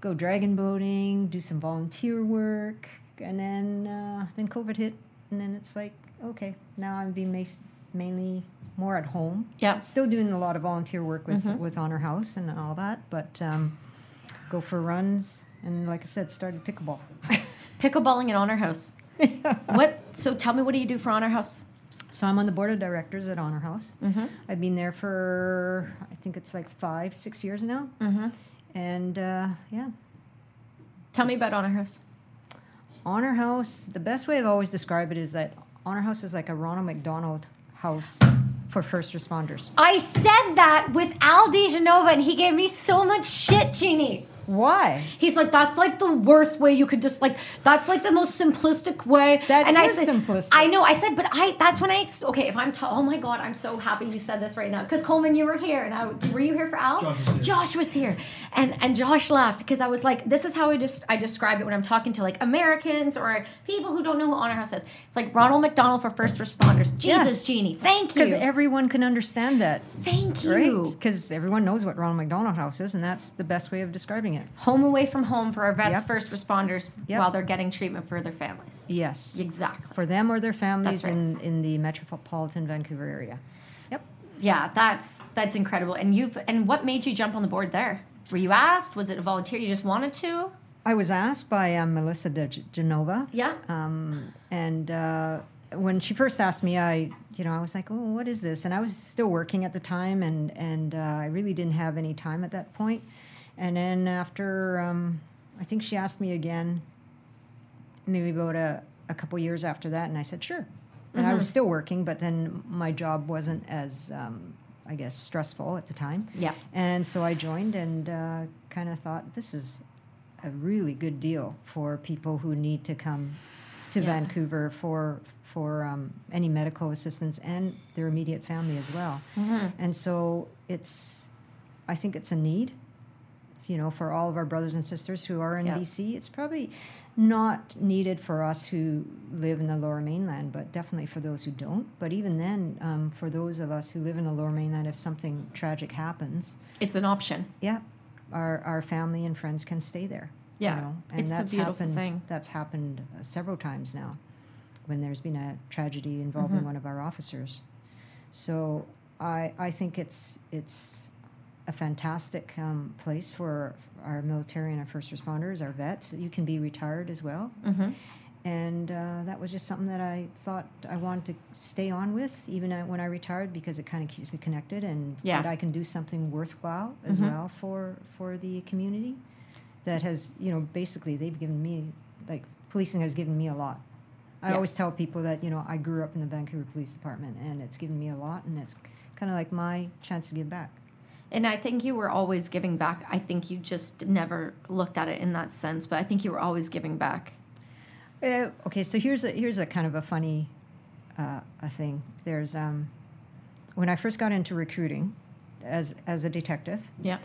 C: go dragon boating, do some volunteer work, and then uh, then COVID hit, and then it's like okay, now I'm being mas- mainly more at home.
A: Yeah.
C: Still doing a lot of volunteer work with
A: Mm-hmm.
C: with Honor House and all that, but um, go for runs and like I said, started pickleball.
A: Pickleballing at Honor House. What? So tell me, what do you do for Honor House?
C: so I'm on the board of directors at Honor House.
A: Mm-hmm.
C: I've been there for I think it's like five, six years now,
A: Mm-hmm.
C: and uh, yeah,
A: Tell me about Honor House.
C: Honor House. The best way I've always described it is that Honor House is like a Ronald McDonald House for first responders.
A: I said that with Al De Genova, and he gave me so much shit, Jeannie.
C: Why?
A: He's like, that's like the worst way you could just like, that's like the most simplistic way.
C: That
A: and I said,
C: simplistic.
A: I know. I said, but I. That's when I. Okay, if I'm. Ta- oh my god, I'm so happy you said this right now because Coleman, you were here, and I. Were you here for Al?
E: Josh was here.
A: Josh was here, and and Josh laughed because I was like, this is how I just I describe it when I'm talking to like Americans or people who don't know what Honor House is. It's like Ronald McDonald for first responders. Jesus,
C: Yes.
A: Jeannie, thank you.
C: Because everyone can understand that,
A: Thank you.
C: right? Because everyone knows what Ronald McDonald House is, and that's the best way of describing it.
A: Home away from home for our vets,
C: Yep.
A: first responders,
C: Yep.
A: while they're getting treatment for their families.
C: Yes.
A: Exactly.
C: For them or their families
A: right.
C: in, in the metropolitan Vancouver area. Yep.
A: Yeah, that's that's incredible. And you've and what made you jump on the board there? Were you asked? Was it a volunteer? You just wanted to?
C: I was asked by um, Melissa de Genova.
A: Yeah.
C: Um, and uh, when she first asked me, I, you know, I was like, "Oh, what is this?" And I was still working at the time, and and uh, I really didn't have any time at that point. And then after, um, I think she asked me again, maybe about a, a couple years after that, and I said, "Sure." And I was still working, but then my job wasn't as, um, I guess, stressful at the time.
A: Yeah.
C: And so I joined and uh, kind of thought this is a really good deal for people who need to come to
A: Yeah.
C: Vancouver for for um, any medical assistance and their immediate family as well.
A: Mm-hmm.
C: And so it's, I think it's a need, you know, for all of our brothers and sisters who are in
A: Yeah.
C: BC. It's probably not needed for us who live in the Lower Mainland, but definitely for those who don't. But even then, um, for those of us who live in the Lower Mainland, if something tragic happens,
A: It's an option.
C: yeah, our our family and friends can stay there.
A: Yeah,
C: you know? and
A: it's a
C: that's
A: beautiful
C: happened.
A: thing.
C: That's happened uh, several times now, when there's been a tragedy involving
A: Mm-hmm.
C: one of our officers. So I I think it's it's a fantastic um, place for our military and our first responders, our vets. You can be retired as well.
A: Mm-hmm.
C: And uh, that was just something that I thought I wanted to stay on with, even when I retired, because it kind of keeps me connected, and
A: Yeah.
C: that I can do something worthwhile as
A: Mhm.
C: well for for the community. That has, you know, basically they've given me, like policing has given me a lot. I
A: Yeah.
C: always tell people that you know I grew up in the Vancouver Police Department, and it's given me a lot, and it's kind of like my chance to give back.
A: And I think you were always giving back. I think you just never looked at it in that sense, but I think you were always giving back.
C: Uh, okay, so here's a here's a kind of a funny uh, a thing. There's um, when I first got into recruiting, as as a detective.
A: Yeah.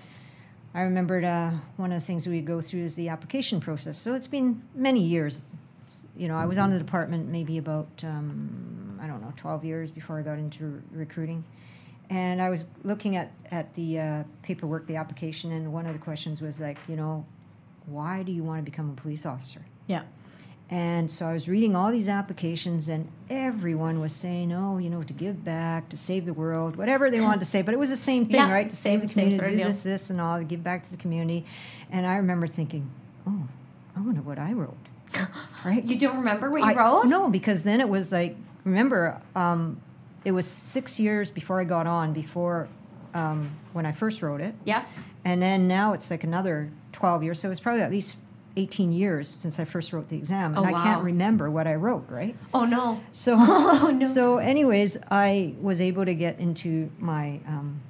C: I remembered uh, one of the things we go through is the application process. So it's been many years. It's- you know, I was on the department maybe about um, I don't know twelve years before I got into recruiting, and I was looking at at the uh, paperwork, the application, and one of the questions was like, you know, why do you want to become a police officer?
A: Yeah.
C: And so I was reading all these applications, and everyone was saying, "Oh, you know, to give back, to save the world, whatever they wanted to say." But it was the same thing,
A: Yeah,
C: right? To save the
A: same
C: community,
A: sort of
C: do
A: deal.
C: this, this, and all, to give back to the community. And I remember thinking, "Oh, I wonder what I wrote." right?
A: You don't remember what you
C: I-
A: wrote?
C: No, because then it was like, remember, um, it was six years before I got on, before um, when I first wrote it.
A: Yeah.
C: And then now it's like another 12 years. So it's probably at least 18 years since I first wrote the exam. And
A: Oh,
C: I can't remember what I wrote, right?
A: Oh no.
C: So,
A: Oh, no.
C: so anyways, I was able to get into my, um,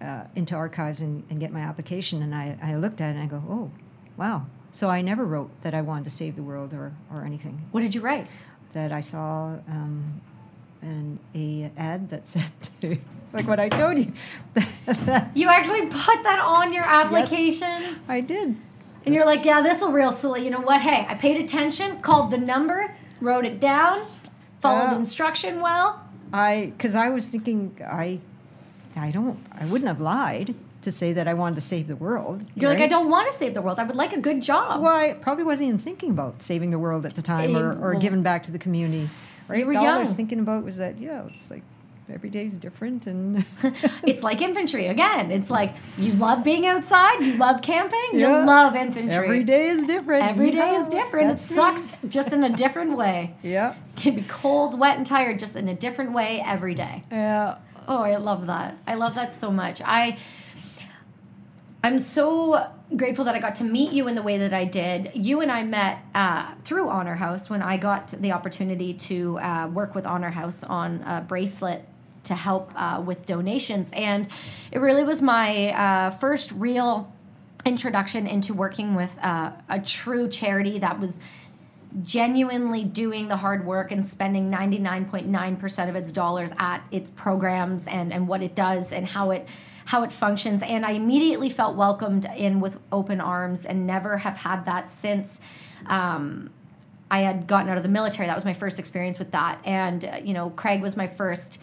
C: uh, into archives and, and get my application. And I, I looked at it and I go, oh, wow. So I never wrote that I wanted to save the world or, or anything.
A: What did you write?
C: That I saw um, an a ad that said, like what I told you,
A: You actually put that on your application?
C: I did.
A: And you're like, yeah, this will real silly. You know what? Hey, I paid attention, called the number, wrote it down, followed
C: Yeah.
A: instruction well.
C: I because I was thinking I I don't I wouldn't have lied to say that I wanted to save the world.
A: You're like, I don't want to save the world. I would like a good job.
C: Well, I probably wasn't even thinking about saving the world at the time or, or giving back to the community. Right?
A: were
C: All I was thinking about was that yeah, it's like every day is different and
A: it's like infantry again. It's like you love being outside, you love camping, you
C: Yeah.
A: love infantry.
C: every day is different.
A: Every day is different. It
C: that's me.
A: sucks just in a different way.
C: Yeah.
A: It can be cold, wet, and tired just in a different way every day.
C: Yeah.
A: Oh, I love that. I love that so much. I I'm so grateful that I got to meet you in the way that I did. You and I met uh, through Honor House when I got the opportunity to uh, work with Honor House on a bracelet to help uh, with donations, and it really was my uh, first real introduction into working with uh, a true charity that was genuinely doing the hard work and spending 99.9% of its dollars at its programs and, and what it does and how it how it functions and i immediately felt welcomed in with open arms and never have had that since um, i had gotten out of the military. That was my first experience with that. And uh, you know craig was my first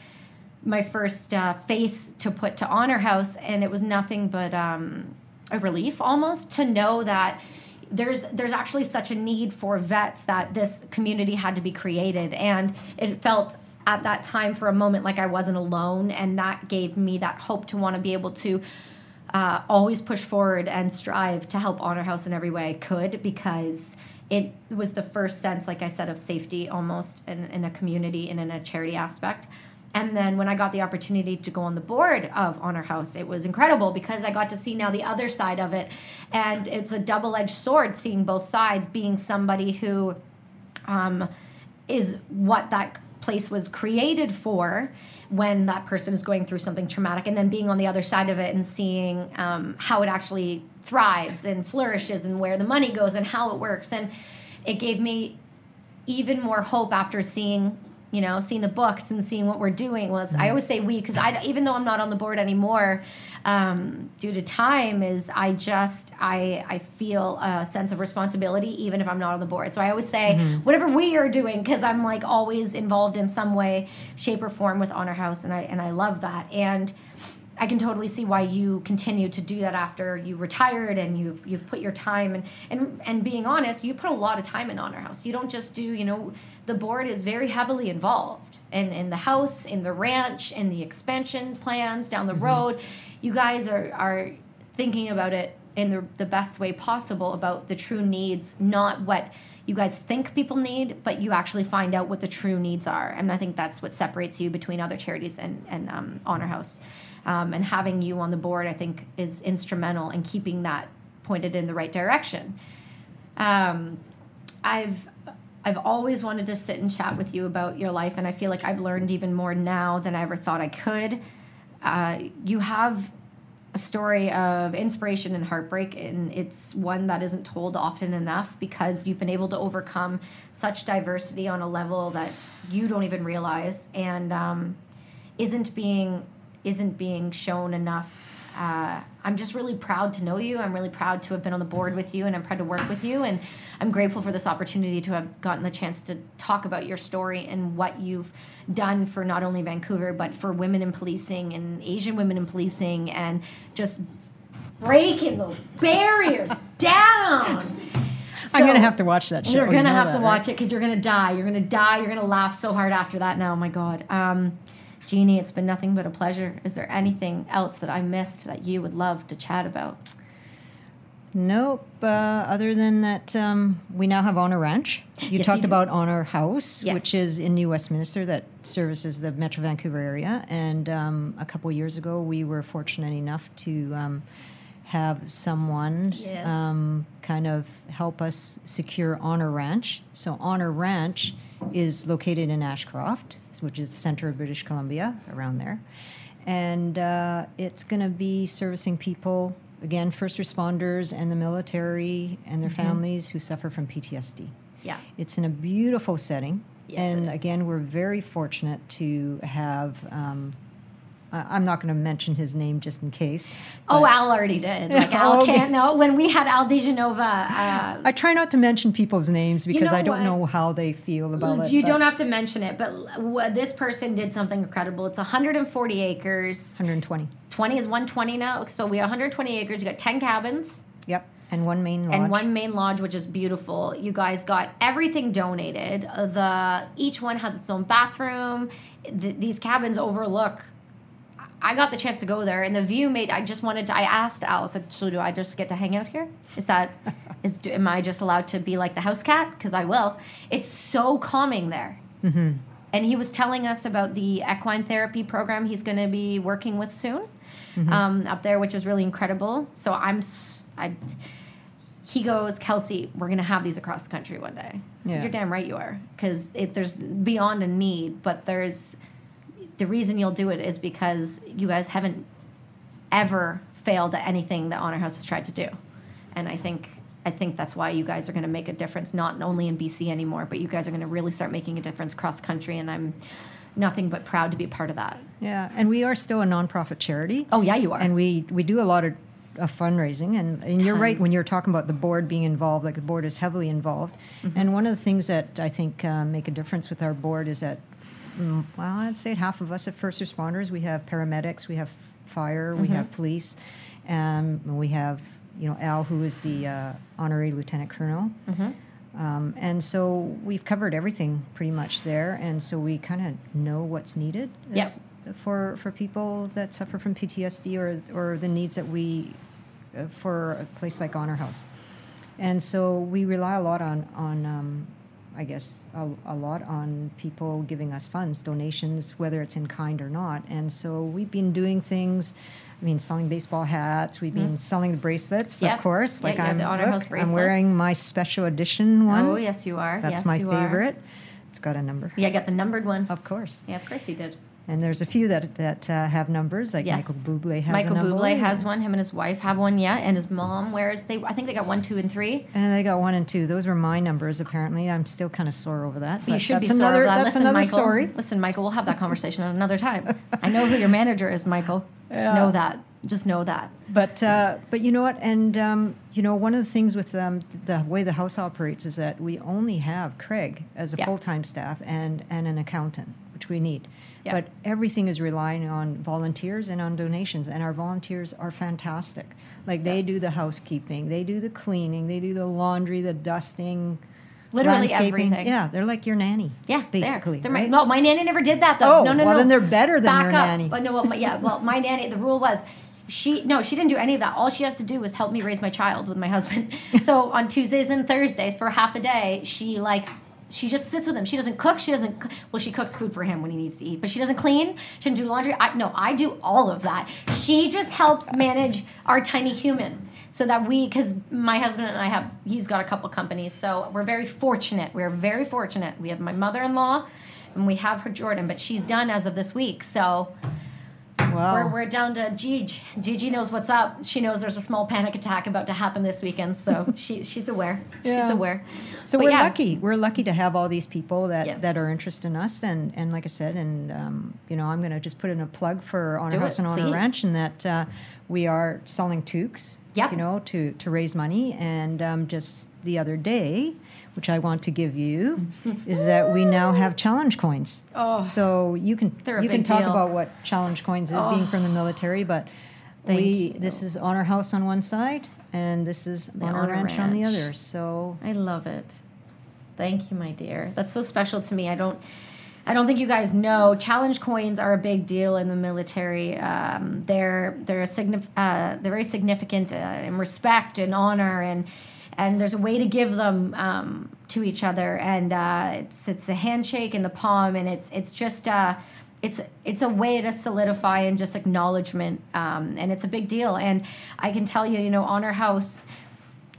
A: my first uh, face to put to honor house and it was nothing but um, a relief almost to know that there's there's actually such a need for vets that this community had to be created. And it felt at that time for a moment like I wasn't alone and that gave me that hope to want to be able to uh, always push forward and strive to help Honor House in every way I could because it was the first sense, like I said, of safety almost in, in a community and in a charity aspect. And then when I got the opportunity to go on the board of Honor House, it was incredible because I got to see now the other side of it. And it's a double edged sword seeing both sides, being somebody who um, is what that place was created for when that person is going through something traumatic and then being on the other side of it and seeing um, how it actually thrives and flourishes and where the money goes and how it works. And it gave me even more hope after seeing you know seeing the books and seeing what we're doing was i always say we because i even though i'm not on the board anymore um, due to time is i just i i feel a sense of responsibility even if i'm not on the board. So i always say whatever we are doing because i'm like always involved in some way shape or form with honor house and i and i love that. And I can totally see why you continue to do that after you retired and you've you've put your time and and and being honest, you put a lot of time in Honor House. You don't just do, you know, the board is very heavily involved in in the house, in the ranch, in the expansion plans down the road. You guys are are thinking about it in the the best way possible about the true needs, not what you guys think people need, but you actually find out what the true needs are. And I think that's what separates you between other charities and, and um, Honor House. Um, and having you on the board, I think, is instrumental in keeping that pointed in the right direction. Um, I've I've always wanted to sit and chat with you about your life, and I feel like I've learned even more now than I ever thought I could. Uh, you have a story of inspiration and heartbreak, and it's one that isn't told often enough because you've been able to overcome such diversity on a level that you don't even realize, and um, isn't being isn't being shown enough. Uh, I'm just really proud to know you. I'm really proud to have been on the board with you, and I'm proud to work with you. And I'm grateful for this opportunity to have gotten the chance to talk about your story and what you've done for not only Vancouver but for women in policing and Asian women in policing, and just breaking those barriers down.
C: I'm gonna have to watch that show.
A: you're gonna
C: know
A: have
C: that,
A: to
C: right?
A: watch it because you're gonna die. You're gonna die. You're gonna laugh so hard after that. Now, oh my God, um, Jeannie, it's been nothing but a pleasure. Is there anything else that I missed that you would love to chat about?
C: Nope. Uh, other than that, um, we now have Honor Ranch. You
A: Yes,
C: talked
A: you
C: about Honor House,
A: Yes.
C: which is in New Westminster that services the Metro Vancouver area. And um, a couple years ago, we were fortunate enough to um, have someone
A: Yes.
C: um, kind of help us secure Honor Ranch. So Honor Ranch is located in Ashcroft, which is the center of British Columbia, around there. And uh, it's going to be servicing people, again, first responders and the military and their families who suffer from PTSD.
A: Yeah.
C: It's in a beautiful setting.
A: Yes,
C: and again, we're very fortunate to have. Um, I'm not going to mention his name just in case.
A: Oh, Al already did. Like Al
C: Okay.
A: can't know. When we had Al De Genova, uh,
C: I try not to mention people's names because
A: know
C: I don't
A: what?
C: know how they feel about it.
A: you don't have to mention it, but w- this person did something incredible. It's 140 acres.
C: 120.
A: 20 is 120 now. So we have 120 acres. You got 10 cabins.
C: Yep, and one main lodge.
A: and one main lodge which is beautiful you guys got everything donated Uh, the each one has its own bathroom Th- these cabins overlook i got the chance to go there and the view made i just wanted to i asked al I said so do i just get to hang out here is that is do, am i just allowed to be like the house cat because i will it's so calming there and he was telling us about the equine therapy program he's going to be working with soon um, up there, which is really incredible. So I'm, I, he goes, Kelsey, we're going to have these across the country one day. Said,
C: Yeah.
A: You're damn right you are. Because if there's beyond a need, but there's, the reason you'll do it is because you guys haven't ever failed at anything that Honor House has tried to do. And I think I think that's why you guys are going to make a difference, not only in BC anymore, but you guys are going to really start making a difference cross country. And I'm nothing but proud to be a part of that.
C: Yeah, and we are still a nonprofit charity.
A: Oh yeah, you are.
C: and we we do a lot of, of fundraising and, and you're right when you're talking about the board being involved like the board is heavily involved
A: Mm-hmm.
C: and one of the things that i think uh, make a difference with our board is that well i'd say half of us are first responders we have paramedics we have fire we
A: Mm-hmm.
C: have police um, and we have you know al who is the uh, honorary lieutenant colonel
A: Mm-hmm.
C: um, and so we've covered everything pretty much there, and so we kind of know what's needed
A: Yep.
C: for for people that suffer from PTSD or or the needs that we uh, for a place like Honor House. And so we rely a lot on on um, I guess a, a lot on people giving us funds, donations, whether it's in kind or not. And so we've been doing things. I mean, selling baseball hats. We've been mm-hmm. selling the bracelets.
A: Yep.
C: of course.
A: Yeah,
C: Like
A: have
C: I'm,
A: the Honor
C: look, I'm wearing my special edition one.
A: Oh yes, you are.
C: That's
A: yes,
C: my
A: you are.
C: favorite. It's got a number.
A: Yeah, I got the numbered one.
C: Of course.
A: Yeah, of course you did.
C: And there's a few that that uh, have numbers, like
A: Yes.
C: Michael Bublé has
A: Michael. Bublé has one. Him and his wife have one. Yeah, and his mom wears. They I think they got one, two, and three.
C: And they got one and two. Those were my numbers, apparently. I'm still kind of sore over that.
A: you should
C: that's
A: be
C: another,
A: sore of that.
C: That's
A: Listen,
C: another
A: Michael.
C: story.
A: Listen, Michael. We'll have that conversation at another time. I know who your manager is, Michael. Just know that. Just know that.
C: But uh, but you know what? And um, you know, one of the things with um, the way the house operates is that we only have Craig as a
A: Yeah.
C: full time staff and and an accountant, which we need.
A: Yeah.
C: But everything is relying on volunteers and on donations, and our volunteers are fantastic. Like they do the housekeeping, they do the cleaning, they do the laundry, the dusting.
A: Literally everything.
C: Yeah, they're like your nanny.
A: Yeah,
C: basically.
A: They're
C: right?
A: my, no, my nanny never did that though.
C: Oh,
A: no, no,
C: well,
A: no.
C: then they're better than
A: Back
C: your
A: up.
C: nanny.
A: But no, well, my, yeah, well, my nanny. The rule was. She no, she didn't do any of that. All she has to do is help me raise my child with my husband. so on Tuesdays and Thursdays for half a day, she like she just sits with him. She doesn't cook. She doesn't. Well, she cooks food for him when he needs to eat, but she doesn't clean. She doesn't do laundry. I, no, I do all of that. She just helps manage our tiny human so that we, because my husband and I have, he's got a couple companies, so we're very fortunate. We're very fortunate. We have my mother-in-law, and we have her Jordan, but she's done as of this week. So
C: Wow.
A: We're, we're down to Gigi. Gigi knows what's up. She knows there's a small panic attack about to happen this weekend, so she she's aware. She's aware.
C: So
A: But
C: we're
A: yeah.
C: lucky. We're lucky to have all these people that,
A: Yes.
C: that are interested in us, and, and like I said, and um, you know, I'm going to just put in a plug for Honor
A: Do
C: House
A: it,
C: and Honor
A: please.
C: Ranch, and that uh, we are selling toques.
A: Yep.
C: You know, to to raise money, and um, just the other day, which I want to give you, is that we now have challenge coins.
A: Oh.
C: So you can you can talk
A: deal. Oh.
C: about what challenge coins is being from the military, but
A: Thank
C: we
A: you.
C: this is Honor House on one side, and this is Honor,
A: Honor
C: Ranch, on the other. So
A: I love it. Thank you, my dear. That's so special to me. I don't. I don't think you guys know. Challenge coins are a big deal in the military. Um, they're they're a signif- uh, they're very significant uh, in respect and honor, and and there's a way to give them um, to each other. And uh, it's it's a handshake and the palm, and it's it's just. Uh, it's it's a way to solidify and just acknowledgement, um, and it's a big deal. And I can tell you, you know, Honor House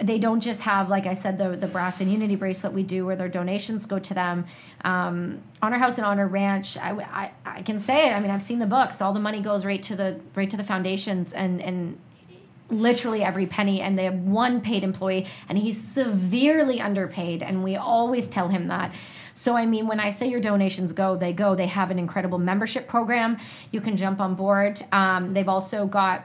A: they don't just have like i said the, the brass and unity bracelet we do where their donations go to them um, honor house and honor ranch I, I, I can say it i mean i've seen the books all the money goes right to the right to the foundations and and literally every penny and they have one paid employee and he's severely underpaid and we always tell him that. So i mean when i say your donations go they go. They have an incredible membership program. You can jump on board. Um, they've also got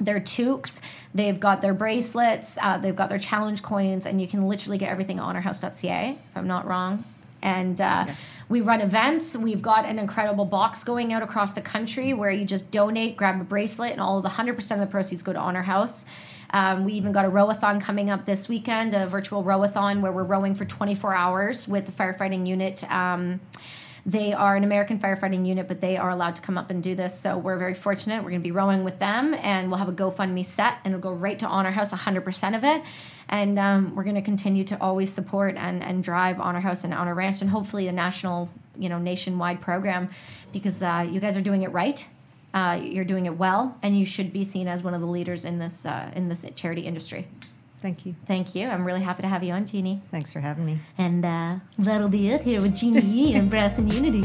A: their toques, they've got their bracelets, uh, they've got their challenge coins, and you can literally get everything at honorhouse.ca, if I'm not wrong. And uh,
C: Yes.
A: we run events. We've got an incredible box going out across the country where you just donate, grab a bracelet, and all of the 100% of the proceeds go to Honor House. Um, we even got a rowathon coming up this weekend, a virtual rowathon where we're rowing for 24 hours with the firefighting unit. Um, they are an American firefighting unit, but they are allowed to come up and do this. So we're very fortunate. We're going to be rowing with them, and we'll have a GoFundMe set, and it'll go right to Honor House, 100% of it. And um, we're going to continue to always support and, and drive Honor House and Honor Ranch, and hopefully a national, you know, nationwide program, because uh, you guys are doing it right. Uh, you're doing it well, and you should be seen as one of the leaders in this uh, in this charity industry.
C: Thank you.
A: Thank you. I'm really happy to have you on, Jeannie.
C: Thanks for having me.
A: And uh, that'll be it here with Jeannie Yee and Brass and Unity.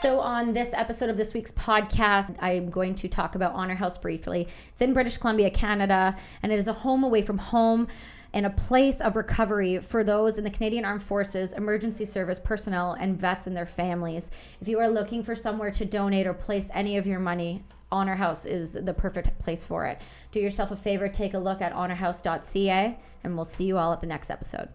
D: So, on this episode of this week's podcast, I'm going to talk about Honor House briefly. It's in British Columbia, Canada, and it is a home away from home and a place of recovery for those in the Canadian Armed Forces, emergency service personnel, and vets and their families. If you are looking for somewhere to donate or place any of your money, Honor House is the perfect place for it. Do yourself a favor, take a look at honorhouse.ca, and we'll see you all at the next episode.